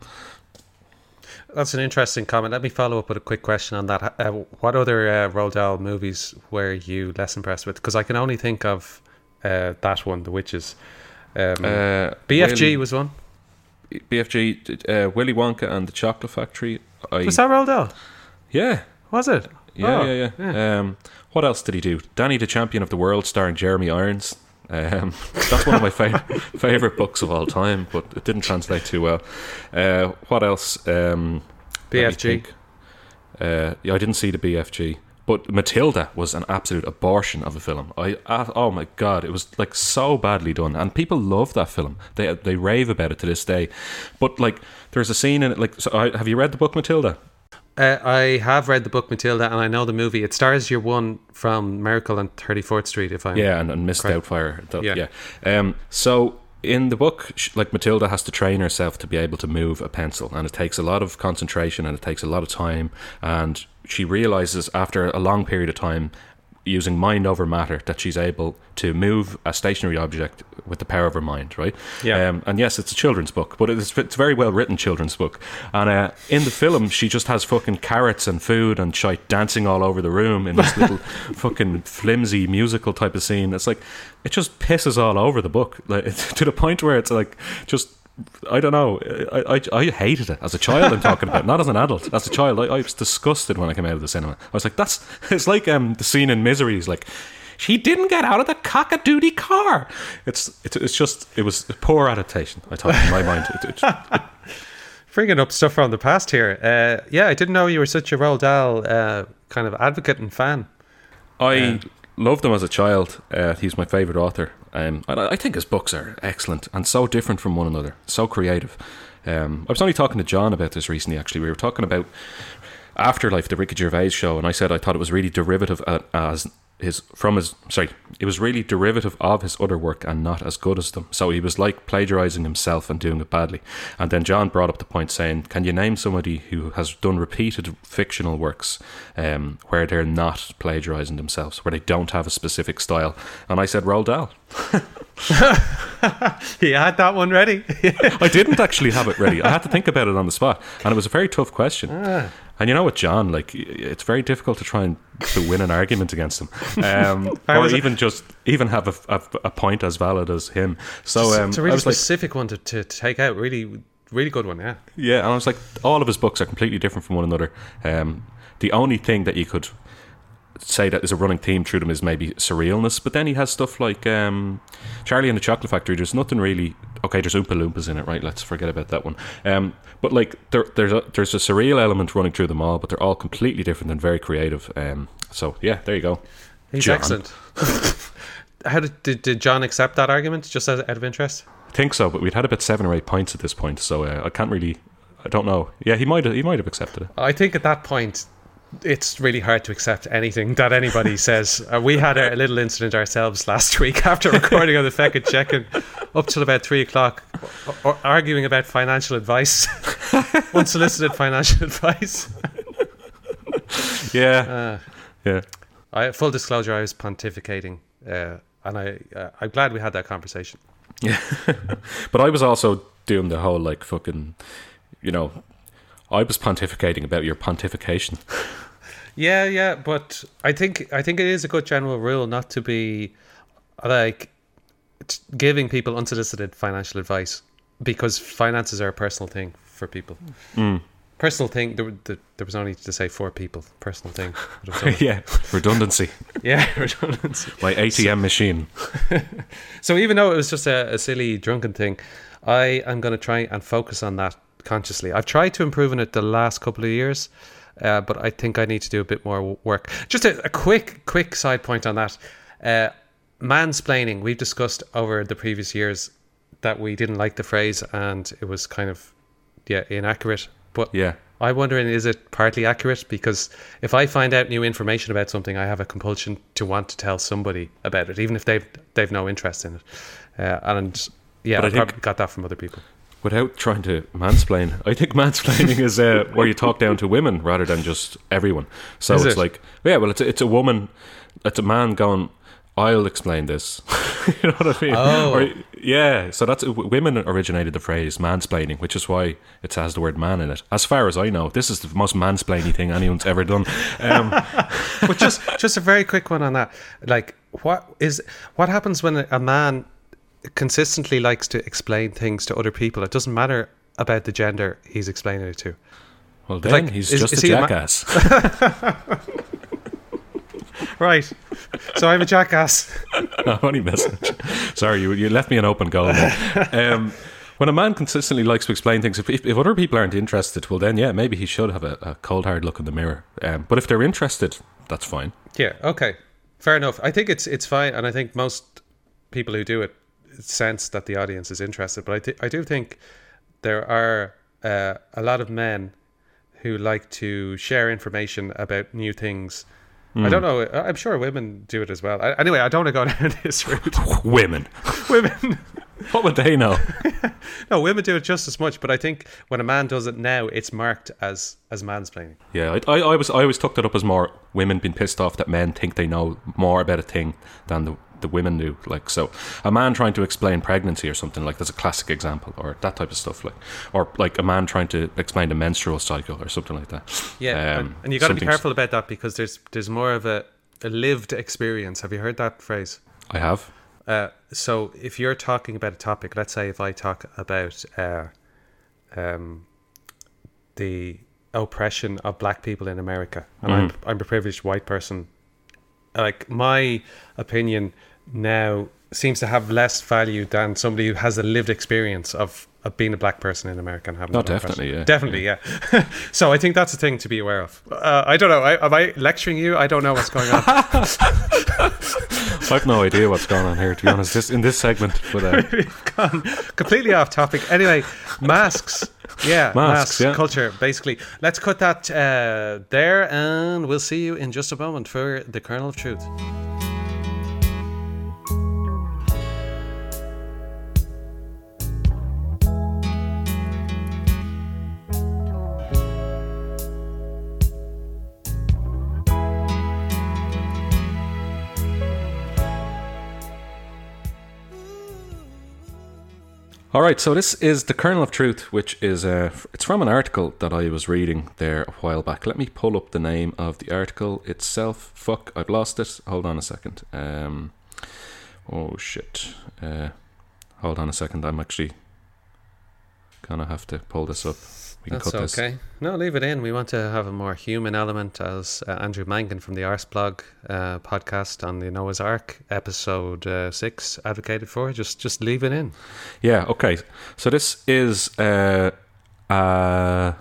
That's an interesting comment. Let me follow up with a quick question on that. Uh, what other uh, Roald Dahl movies were you less impressed with? Because I can only think of uh, that one, The Witches. Um, Uh, BFG Willy- was one. BFG, uh, Willy Wonka and the Chocolate Factory. I, Was that Roald Dahl? yeah, Was it? yeah, Oh, yeah, yeah. Um, what else did he do? Danny, the Champion of the World, starring Jeremy Irons. Um, that's one of my favorite favorite books of all time, but it didn't translate too well. Uh, what else? Um, BFG. Uh, yeah, I didn't see the BFG, but Matilda was an absolute abortion of a film. I uh, oh my god, it was like so badly done, and people love that film. They they rave about it to this day. But like, there's a scene in it. Like, so I, have you read the book Matilda? Uh, I have read the book Matilda and I know the movie. It stars your one from Miracle on 34th Street, if I'm. Yeah, and, and Miss Correct. Doubtfire. Th- Yeah. yeah. Um, so in the book, like Matilda has to train herself to be able to move a pencil, and it takes a lot of concentration and it takes a lot of time. And she realizes after a long period of time, using mind over matter, that she's able to move a stationary object with the power of her mind. Right? Yeah. Um, and yes, it's a children's book, but it's, it's a very well written children's book. And uh, in the film, she just has fucking carrots and food and shite dancing all over the room in this little fucking flimsy musical type of scene. It's like it just pisses all over the book, like to the point where it's like just. I don't know. I, I, I hated it as a child. I'm talking about, not as an adult. As a child, I, I was disgusted when I came out of the cinema. I was like, "That's." It's like um, the scene in Misery. Is like, she didn't get out of the cock-a-doodie car. It's, it's it's just it was a poor adaptation. I thought in my mind. It, it, Bringing up stuff from the past here. Uh, yeah, I didn't know you were such a Roald Dahl uh, kind of advocate and fan. I loved him as a child. Uh, he's my favorite author. Um, and I think his books are excellent and so different from one another, so creative. Um, I was only talking to John about this recently. Actually, we were talking about Afterlife, the Ricky Gervais show, and I said I thought it was really derivative uh, as his from his sorry, it was really derivative of his other work and not as good as them. So he was like plagiarizing himself and doing it badly. And then John brought up the point saying, "Can you name somebody who has done repeated fictional works um, where they're not plagiarizing themselves, where they don't have a specific style?" And I said, Roald Dahl. He had that one ready. I didn't actually have it ready. I had to think about it on the spot, and it was a very tough question. And you know what, John? Like, it's very difficult to try and to win an argument against him, um, or it- even just even have a, a, a point as valid as him. So um, it's a really was like, specific one to, to take out. Really, really good one. Yeah. yeah, and I was like, all of his books are completely different from one another. Um, the only thing that you could say that is a running theme through them is maybe surrealness, but then he has stuff like um, Charlie and the Chocolate Factory. There's nothing really okay. There's Oompa Loompas in it, right? Let's forget about that one. Um, but like there, there's a there's a surreal element running through them all, but they're all completely different and very creative. Um, so yeah, there you go. He's John. excellent. How did, did did John accept that argument? Just out, out of interest. I think so, but we'd had about seven or eight points at this point, so uh, I can't really. I don't know. Yeah, he might have. He might have accepted it. I think at that point, it's really hard to accept anything that anybody says. Uh, we had a little incident ourselves last week after recording on the Feckin' Check-In up till about three o'clock, or, or arguing about financial advice, unsolicited financial advice. Yeah, Uh, yeah. I, full disclosure, I was pontificating, uh, and I uh, I'm glad we had that conversation. Yeah, but I was also doing the whole like fucking, you know, I was pontificating about your pontification. Yeah, yeah, but I think I think it is a good general rule not to be like giving people unsolicited financial advice because finances are a personal thing for people. Mm. Personal thing. There, there, there was only to say four people. Personal thing. Would have done it. yeah, redundancy. yeah, redundancy. My ATM machine. So even though it was just a, a silly drunken thing, I am going to try and focus on that consciously. I've tried to improve on it the last couple of years, uh, but I think I need to do a bit more work. Just a, a quick, quick side point on that. Uh, mansplaining. We've discussed over the previous years that we didn't like the phrase and it was kind of yeah inaccurate. But Yeah. I'm wondering, is it partly accurate? Because if I find out new information about something, I have a compulsion to want to tell somebody about it, even if they've they've no interest in it. Uh, and yeah, But I I, probably got that from other people. Without trying to mansplain, I think mansplaining is uh, where you talk down to women rather than just everyone. So Is it's it? like, yeah, well, it's a, it's a woman, it's a man going, I'll explain this. you know what I mean? Oh. Or, yeah, so that's women originated the phrase mansplaining, which is why it has the word man in it. As far as I know, this is the most mansplaining thing anyone's ever done. Um, But just just a very quick one on that. Like, what is what happens when a- a man consistently likes to explain things to other people? It doesn't matter about the gender he's explaining it to. well, then Like, he's is- just is a he a jackass. Right. so I'm a jackass. No, only message. Sorry, you, you left me an open goal. Um, when a man consistently likes to explain things, if, if, if other people aren't interested, well, then yeah, maybe he should have a, a cold hard look in the mirror. Um, but if they're interested, that's fine. Yeah. Okay. Fair enough. I think it's it's fine, and I think most people who do it sense that the audience is interested. But I th- I do think there are uh, a lot of men who like to share information about new things. I don't know. I- I'm sure women do it as well. I, anyway, I don't want to go down this route. Women, women, what would they know? no, women do it just as much. But I think when a man does it now, it's marked as as mansplaining. Yeah, I, I, I was I always took that up as more women being pissed off that men think they know more about a thing than the the women do. Like so, a man trying to explain pregnancy or something like that's a classic example, or that type of stuff. Like, or like a man trying to explain the menstrual cycle or something like that. Yeah, Um, and, you got to be careful about that because there's there's more of a, a lived experience. Have you heard that phrase? I have. Uh, so if you're talking about a topic, let's say if I talk about uh, um, the oppression of black people in America, and I'm I'm a privileged white person, like my opinion now seems to have less value than somebody who has a lived experience of, of being a black person in America and having No, definitely, yeah. definitely, yeah. so I think that's a thing to be aware of. Uh, I don't know. I, am I lecturing you? I don't know what's going on. I've no idea what's going on here, to be honest. This in this segment, but uh, gone completely off topic. Anyway, masks. Yeah, Masks, masks, yeah. culture, basically. Let's cut that uh, there, and we'll see you in just a moment for the kernel of truth. All right, so this is the kernel of truth, which is uh, it's from an article that I was reading there a while back. Let me pull up the name of the article itself. Fuck, I've lost it. Hold on a second. Um, oh shit. Uh, hold on a second. I'm actually gonna have to pull this up. We can That's cut this. okay. No, leave it in. We want to have a more human element, as uh, Andrew Mangan from the Arseblog uh, podcast on the Noah's Ark episode uh, six advocated for. Just, just leave it in. Yeah, okay. So this is uh, uh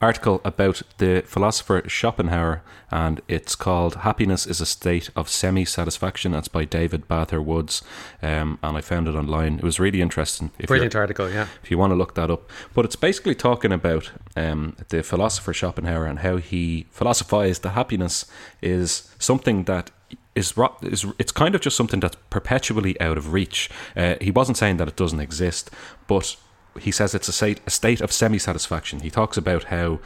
article about the philosopher Schopenhauer and it's called Happiness is a State of Semi-Satisfaction. That's by David Bather Woods. Um, and I found it online. It was really interesting. If Brilliant article. Yeah. if you want to look that up. But it's basically talking about um, the philosopher Schopenhauer and how he philosophized that happiness is something that is, is it's kind of just something that's perpetually out of reach. Uh, he wasn't saying that it doesn't exist, but he says it's a state, a state of semi-satisfaction. He talks about how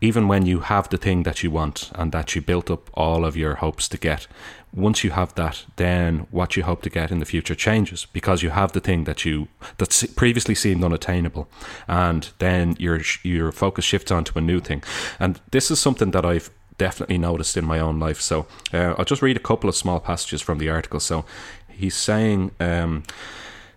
even when you have the thing that you want and that you built up all of your hopes to get, once you have that, then what you hope to get in the future changes because you have the thing that you that previously seemed unattainable, and then your your focus shifts onto a new thing. And this is something that I've definitely noticed in my own life. So uh, I'll just read a couple of small passages from the article. So he's saying. Um,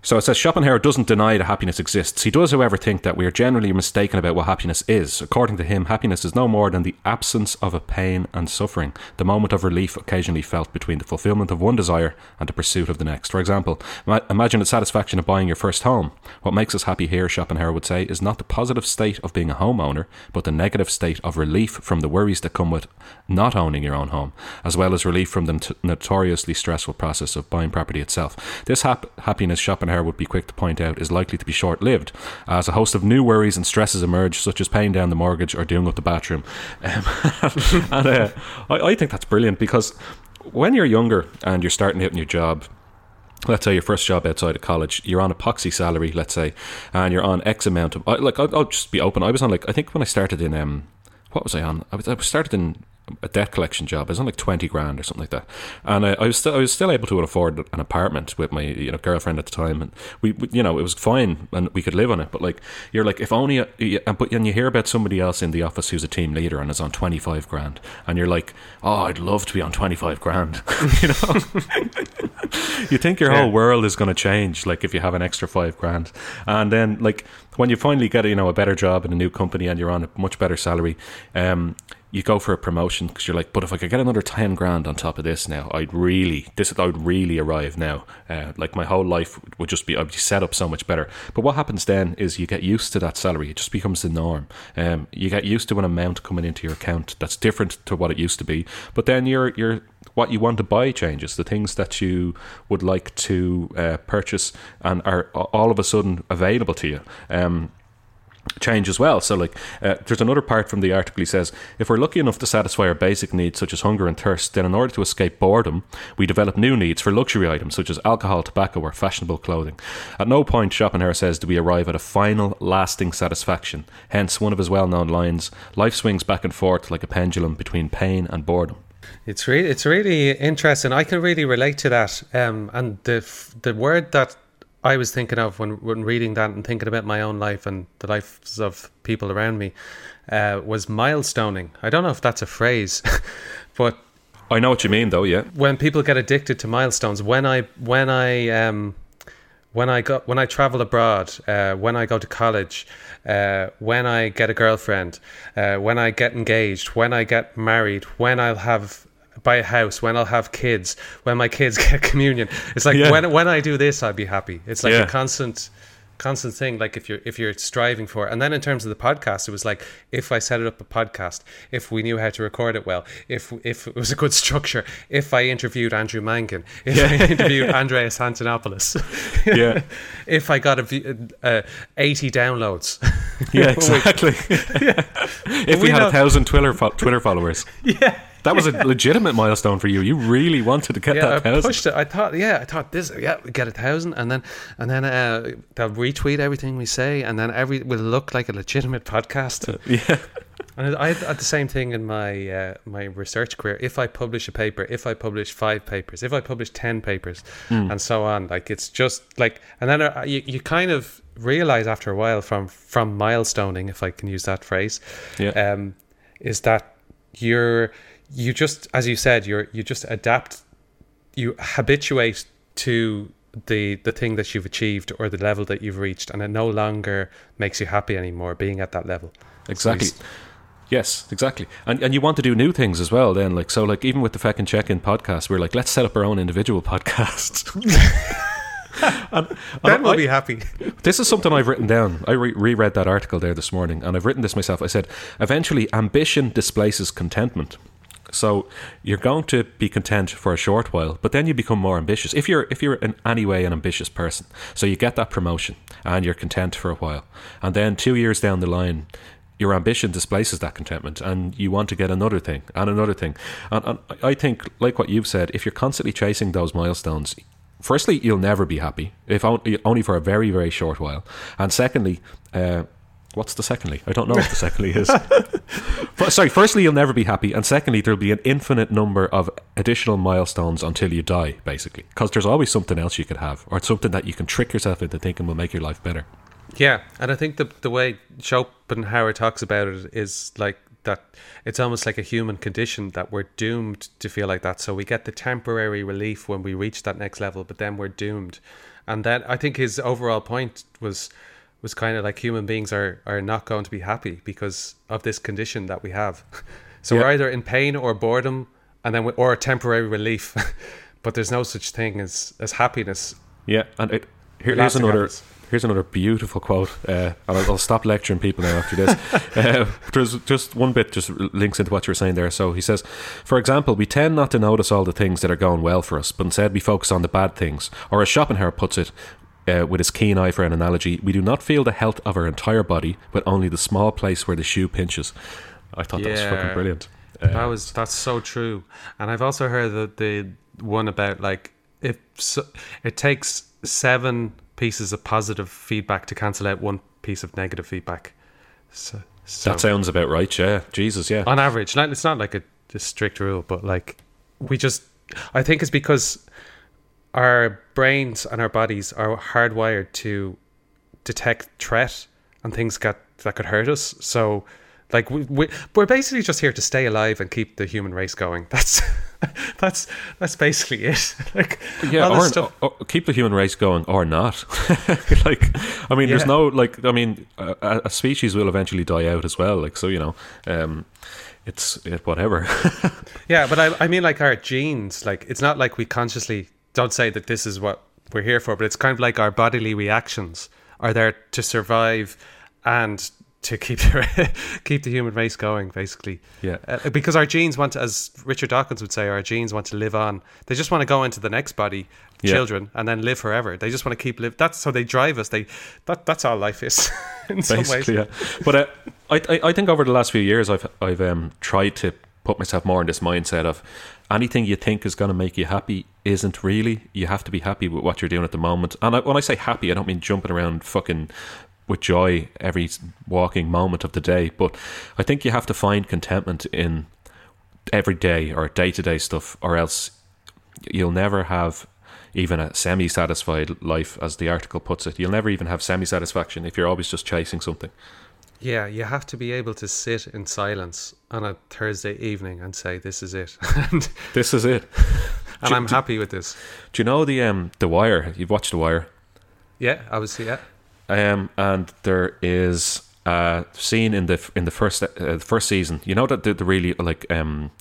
So it says Schopenhauer doesn't deny that happiness exists. He does, however, think that we are generally mistaken about what happiness is. According to him, happiness is no more than the absence of a pain and suffering, the moment of relief occasionally felt between the fulfillment of one desire and the pursuit of the next. For example, imagine the satisfaction of buying your first home. What makes us happy here, Schopenhauer would say, is not the positive state of being a homeowner, but the negative state of relief from the worries that come with not owning your own home, as well as relief from the notoriously stressful process of buying property itself. This hap- happiness, Schopenhauer would be quick to point out, is likely to be short lived, as a host of new worries and stresses emerge, such as paying down the mortgage or doing with the bathroom. Um, and uh, I, I think that's brilliant because when you're younger and you're starting out in your job, let's say your first job outside of college, you're on a salary, let's say, and you're on X amount of, like, I'll, I'll just be open. I was on, like, I think when I started in, um, what was I on? I was, I started in a debt collection job. I was on like twenty grand or something like that, and I, I was still I was still able to afford an apartment with my you know girlfriend at the time, and we, we you know it was fine and we could live on it. But like you're like if only, uh, you- uh, but then you hear about somebody else in the office who's a team leader and is on twenty five grand, and you're like, oh, I'd love to be on twenty five grand, you know. you think your whole Yeah. world is going to change like if you have an extra five grand and then like when you finally get you know a better job in a new company and you're on a much better salary um you go for a promotion because you're like, but if I could get another ten grand on top of this now, I'd really this I'd really arrive now. Uh, like my whole life would just be I'd be set up so much better. But what happens then is you get used to that salary; it just becomes the norm. Um, you get used to an amount coming into your account that's different to what it used to be. But then you're you're what you want to buy changes. The things that you would like to uh, purchase and are all of a sudden available to you. Um, change as well. So, like, uh, there's another part from the article. He says, if we're lucky enough to satisfy our basic needs, such as hunger and thirst, then in order to escape boredom, we develop new needs for luxury items such as alcohol, tobacco, or fashionable clothing. At no point, Schopenhauer says, do we arrive at a final, lasting satisfaction. Hence, one of his well-known lines: "Life swings back and forth like a pendulum between pain and boredom." It's really it's really interesting. I can really relate to that. Um, and the the word that I was thinking of when when reading that and thinking about my own life and the lives of people around me uh, was milestoning. I don't know if that's a phrase, but I know what you mean, though. Yeah, when people get addicted to milestones, when I when I um, when I go when I travel abroad, uh, when I go to college, uh, when I get a girlfriend, uh, when I get engaged, when I get married, when I'll have buy a house, when I'll have kids, when my kids get communion. It's like Yeah. when when I do this, I'll be happy. It's like Yeah. a constant constant thing like if you're if you're striving for it. and then in terms of the podcast it was like if i set it up a podcast if we knew how to record it well if if it was a good structure if i interviewed andrew mangan if i interviewed andreas antonopoulos Yeah. if i got a uh, 80 downloads yeah, exactly. if we, We had a thousand Twitter fo- Twitter followers, yeah that was a legitimate milestone for you. You really wanted to get yeah, that I thousand. pushed it. I thought, yeah, I thought this, yeah, we get a thousand, and then, and then uh, they'll retweet everything we say, and then every will look like a legitimate podcast. Yeah. And I had the same thing in my uh, my research career. If I publish a paper, if I publish five papers, if I publish ten papers, and so on, like it's just like, and then uh, you, you kind of realize after a while from from milestoning, if I can use that phrase, Yeah. um, is that you're you just as you said you're you just adapt, you habituate to the the thing that you've achieved or the level that you've reached, and it no longer makes you happy anymore being at that level. Exactly. So Yes, exactly. And and you want to do new things as well then like so like even with the feckin' check-in podcast we're like let's set up our own individual podcasts. and, and Then we'll I- be happy. This is something I've written down. I re- reread that article there this morning, and I've written this myself. I said, eventually, ambition displaces contentment. So you're going to be content for a short while, but then you become more ambitious. If you're if you're in any way an ambitious person, so you get that promotion and you're content for a while, and then two years down the line, your ambition displaces that contentment, and you want to get another thing and another thing. And, and I think, like what you've said, if you're constantly chasing those milestones, firstly, you'll never be happy, if only, for a very, very short while. And secondly, uh, what's the secondly? I don't know what the secondly is. F- Sorry, firstly, you'll never be happy. And secondly, there'll be an infinite number of additional milestones until you die, basically. Because there's always something else you could have, or something that you can trick yourself into thinking will make your life better. Yeah, and I think the the way Schopenhauer talks about it is like that it's almost like a human condition that we're doomed to feel like that. So we get the temporary relief when we reach that next level, but then we're doomed. And that I think his overall point was was kind of like human beings are are not going to be happy because of this condition that we have. So Yeah. we're either in pain or boredom, and then we, or temporary relief. but there's no such thing as as happiness. Yeah, and it, here, here's another happiness. here's another beautiful quote. Uh, and I'll, I'll stop lecturing people now after this. uh, there's just one bit just links into what you were saying there. So he says, for example, we tend not to notice all the things that are going well for us, but instead we focus on the bad things. Or as Schopenhauer puts it. Uh, with his keen eye for an analogy, we do not feel the health of our entire body, but only the small place where the shoe pinches. I thought that was fucking brilliant. Uh, That was that's so true. And I've also heard that the one about like if so, it takes seven pieces of positive feedback to cancel out one piece of negative feedback. So, so that sounds about right. Yeah, Jesus, yeah. on average, like, it's not like a, a strict rule, but like we just, I think it's because our brains and our bodies are hardwired to detect threat and things that that could hurt us. So, like we, we we're basically just here to stay alive and keep the human race going. That's that's that's basically it. like Yeah, or, stuff. or keep the human race going, or not. like, I mean, there's no like. I mean, a, a species will eventually die out as well. Like, so you know, um, it's it, whatever. Yeah, but I, I mean, like our genes, like it's not like we consciously don't say that this is what we're here for, but it's kind of like our bodily reactions are there to survive and to keep the, keep the human race going, basically. Yeah. Uh, because our genes want to, as Richard Dawkins would say, our genes want to live on. They just want to go into the next body, Yeah. children, and then live forever. They just want to keep live. That's so they drive us. They that that's all life is in some ways. basically. Yeah. But uh, I, I I think over the last few years, I've I've um, tried to put myself more in this mindset of anything you think is going to make you happy isn't really. You have to be happy with what you're doing at the moment. And I, when I say happy, I don't mean jumping around fucking with joy every walking moment of the day. But I think you have to find contentment in everyday or day to day stuff, or else you'll never have even a semi satisfied life, as the article puts it. You'll never even have semi satisfaction if you're always just chasing something. Yeah, you have to be able to sit in silence on a Thursday evening and say, "This is it," and, This is it. and I'm happy with this. Do you know the um the Wire? You've watched the Wire, Yeah, I was yeah. um, and there is a scene in the in the first uh, the first season. You know that the, the really like um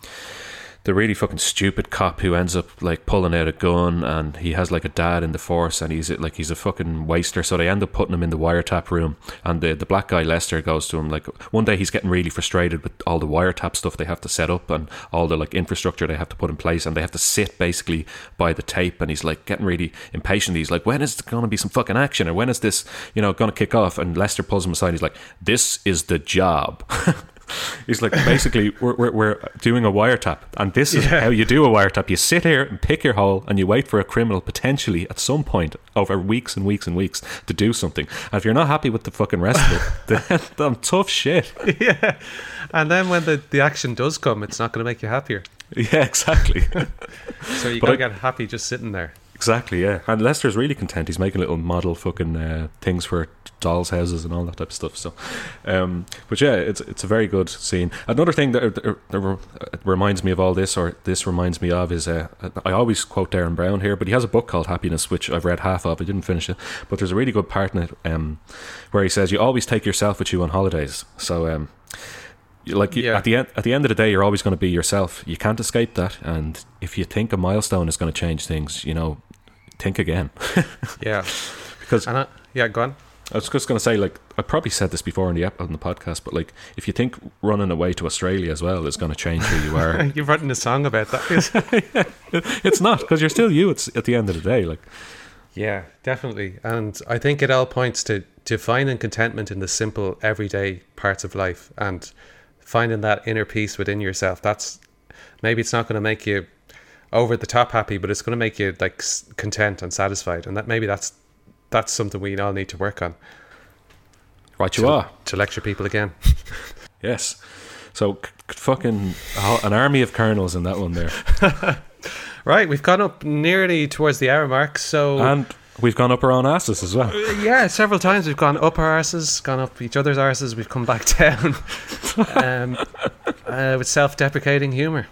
the really fucking stupid cop who ends up like pulling out a gun and he has like a dad in the force and he's like he's a fucking waster. So they end up putting him in the wiretap room and the the black guy Lester goes to him like one day he's getting really frustrated with all the wiretap stuff they have to set up and all the like infrastructure they have to put in place and they have to sit basically by the tape and he's like getting really impatient. He's like when is it going to be some fucking action or when is this you know going to kick off? And Lester pulls him aside. He's like this is the job He's like, basically, we're, we're, we're doing a wiretap, and this is how you do a wiretap. You sit here and pick your hole, and you wait for a criminal potentially at some point over weeks and weeks and weeks to do something. And if you're not happy with the fucking rest of it, then, then tough shit. yeah, and then when the, the action does come, it's not going to make you happier. Yeah, exactly. So you got to get happy just sitting there. Exactly, yeah. And Lester's really content. He's making little model fucking uh, things for dolls' houses and all that type of stuff. So, um, but yeah, it's it's a very good scene. Another thing that, that, that reminds me of all this, or this reminds me of, is uh, I always quote Derren Brown here, but he has a book called Happiness, which I've read half of. I didn't finish it, but there's a really good part in it um, where he says you always take yourself with you on holidays. So. Um, like you, Yeah. at the end at the end of the day you're always going to be yourself you can't escape that and if you think a milestone is going to change things you know think again Yeah, because and I, yeah, go on. I was just going to say like I probably said this before in the ep- on the podcast but like if you think running away to Australia as well is going to change who you are You've written a song about that. it's not because you're still you it's at the end of the day like yeah, definitely. And I think it all points to to finding contentment in the simple, everyday parts of life and finding that inner peace within yourself. That's maybe it's not going to make you over the top happy, but it's going to make you like content and satisfied. And that maybe that's that's something we all need to work on right you to, are to lecture people again. yes so c- fucking an army of colonels in that one there Right, we've gone up nearly towards the hour mark, so and we've gone up our own asses as well. Yeah, several times we've gone up our arses, gone up each other's arses. We've come back down um, uh, with self-deprecating humor,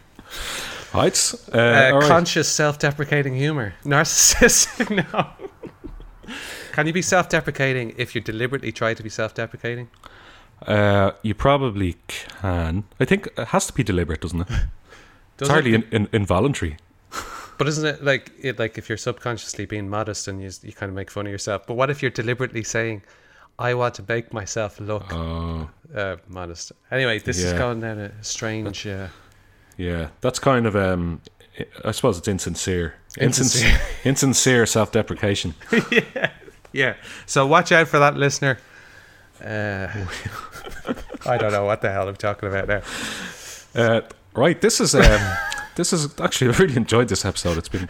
Right. Uh, uh, right. conscious self-deprecating humor, narcissistic. no. Can you be self-deprecating if you deliberately try to be self-deprecating? Uh, you probably can. I think it has to be deliberate, doesn't it? Does it's hardly it? in, in, involuntary. But isn't it like it like if you're subconsciously being modest and you you kind of make fun of yourself? But what if you're deliberately saying, "I want to make myself look Oh, uh, modest"? Anyway, this is Yeah. going down a strange. Uh, yeah. That's kind of um. I suppose it's insincere. Insincere. Insincere, self-deprecation. yeah. yeah. So watch out for that, listener. Uh, I don't know what the hell I'm talking about now. Uh, right. This is um. this is actually I really enjoyed this episode. It's been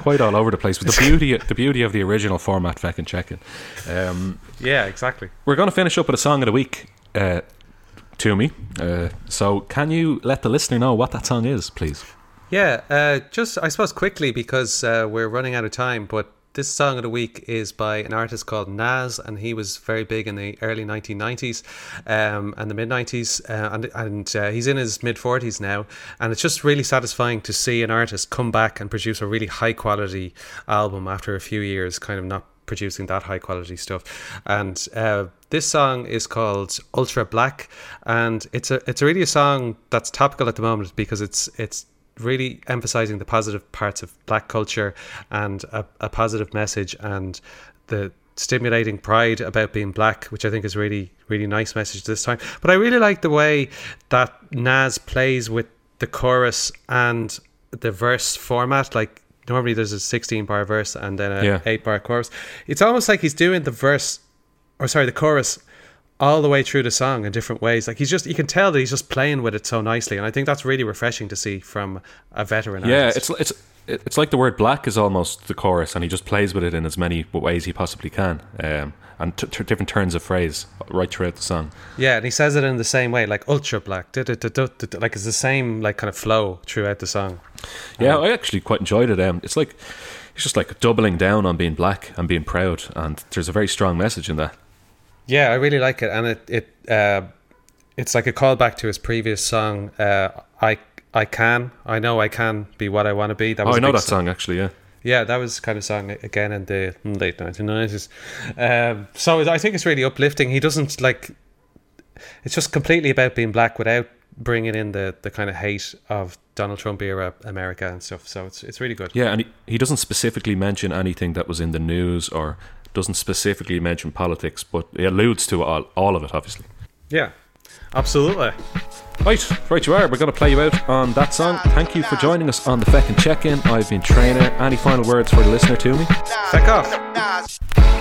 quite all over the place. But the beauty, the beauty of the original format, Feckin' Check-In. Um, Yeah, exactly. We're going to finish up with a song of the week uh, to me. Uh, so, can you let the listener know what that song is, please? Yeah, uh, just I suppose quickly because uh, we're running out of time. But this song of the week is by an artist called Nas, and he was very big in the early 1990s um, and the mid 90s, uh, and and uh, he's in his mid 40s now. And it's just really satisfying to see an artist come back and produce a really high quality album after a few years, kind of not producing that high quality stuff. And uh, this song is called Ultra Black, and it's a it's really a song that's topical at the moment because it's it's really emphasizing the positive parts of black culture and a, a positive message and the stimulating pride about being black which i think is really really nice message this time but i really like the way that nas plays with the chorus and the verse format like normally there's a 16 bar verse and then a Yeah. 8 bar chorus it's almost like he's doing the verse or sorry the chorus all the way through the song in different ways. Like he's just, you can tell that he's just playing with it so nicely, and I think that's really refreshing to see from a veteran. Yeah, artist. it's it's it's like the word black is almost the chorus, and he just plays with it in as many ways he possibly can, um, and t- t- different turns of phrase right throughout the song. yeah, and he says it in the same way, like ultra black, like it's the same like kind of flow throughout the song. Yeah, I actually quite enjoyed it. Um, it's like it's just like doubling down on being black and being proud, and there's a very strong message in that. Yeah, I really like it, and it it uh, it's like a callback to his previous song. Uh, I I can, I know I can be what I want to be. That Oh, was I a know that song actually. Yeah. Yeah, that was kind of song again in the late 1990s. Um, so I think it's really uplifting. He doesn't like. It's just completely about being black without bringing in the, the kind of hate of Donald Trump era America and stuff. So it's it's really good. Yeah, and he, he doesn't specifically mention anything that was in the news or doesn't specifically mention politics, but he alludes to all, all of it, obviously. Yeah, absolutely. Right, right you are. We're going to play you out on that song. Thank you for joining us on the Feckin' Check-In. I've been Trainer. Any final words for the listener to me? Feck off.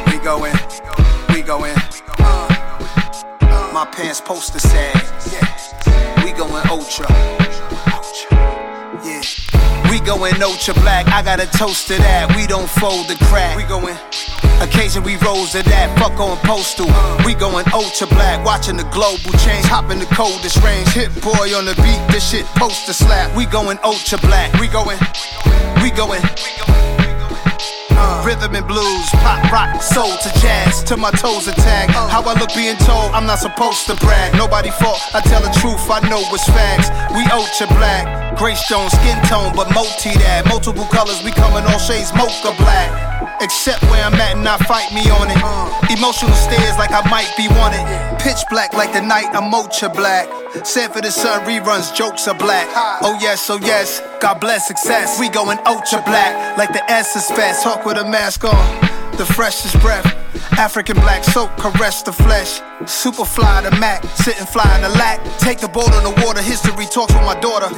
We go in, we go in. Uh, my pants poster said, yeah. We going ultra. We going ultra black. I got a toast to that. We don't fold the crack. We going. Occasion we rose to that. Fuck on postal. We going ultra black. Watching the global change. Hop in the coldest range. Hit-Boy on the beat. This shit poster slap. We going ultra black. We going. We going. Uh, Uh. Rhythm and blues, pop, rock, soul to jazz, till my toes attack. Uh. How I look being told, I'm not supposed to brag. Nobody fault, I tell the truth, I know it's facts. We ultra black, gray stone, skin tone, but multi that. Multiple colors, we come in all shades, mocha black. Except where I'm at and not fight me on it. Uh. Emotional stares like I might be wanted. Pitch black like the night, I'm ultra black. Said for the sun reruns, jokes are black. Oh yes, oh yes, God bless success. We going ultra black, like the S is fast. With a mask on, the freshest breath. African black soap, caress the flesh. Super fly the Mac, sitting fly in the lack. Take the boat on the water, history talks with my daughter.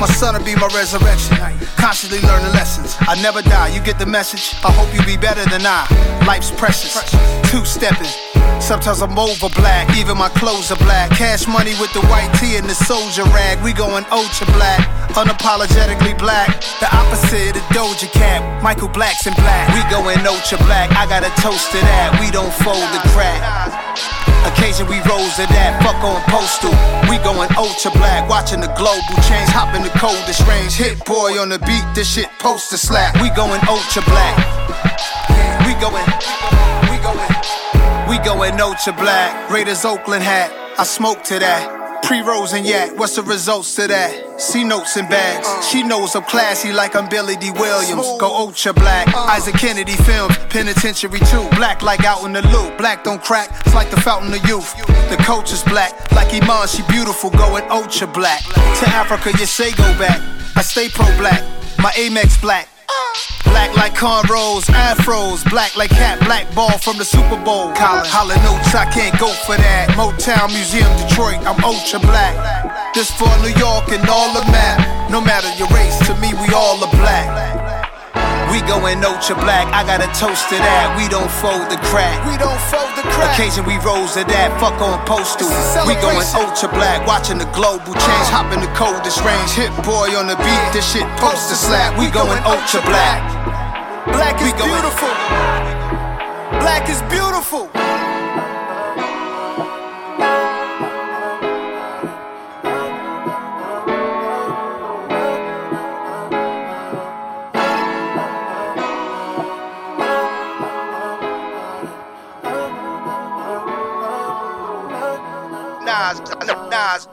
My son'll be my resurrection. Constantly learning lessons. I never die, you get the message. I hope you be better than I. Life's precious. Two stepping. Sometimes I'm over black, even my clothes are black. Cash money with the white tee and the soldier rag. We going ultra black, unapologetically black. The opposite of Doja Cat. Michael Black's in black. We going ultra black. I got a toast to that. We don't fold the crack. Occasion we rose to that, fuck on postal. We going ultra black, watching the global change, hop in the coldest range. Hit-Boy on the beat, this shit poster slap. We going ultra black. We going, we going, we going ultra black. Raiders Oakland hat, I smoke to that. Pre-rolls and yak, what's the results to that? See notes and bags. She knows I'm classy like I'm Billy Dee Williams. Go ultra black. Isaac Kennedy films, penitentiary too. Black like out in the loop. Black don't crack, it's like the fountain of youth. The coach is black, like Iman, she beautiful, going ultra black. To Africa, you say go back. I stay pro black, my Amex black. Black like cornrows, afros, black like hat, black ball from the Super Bowl. Colin, Hall & Oates, I can't go for that. Motown Museum, Detroit, I'm ultra black. This for New York and all the map. No matter your race, to me we all are black. We going ultra black, I got a toast to that. We don't fold the crack. We don't fold the crack. Occasion we rose to that, fuck on postal. We going ultra black, watching the global change. Hop in the coldest range, hit boy on the beat, this shit poster slap. We going ultra black. Black is beautiful. Black is beautiful. Nas, Nas,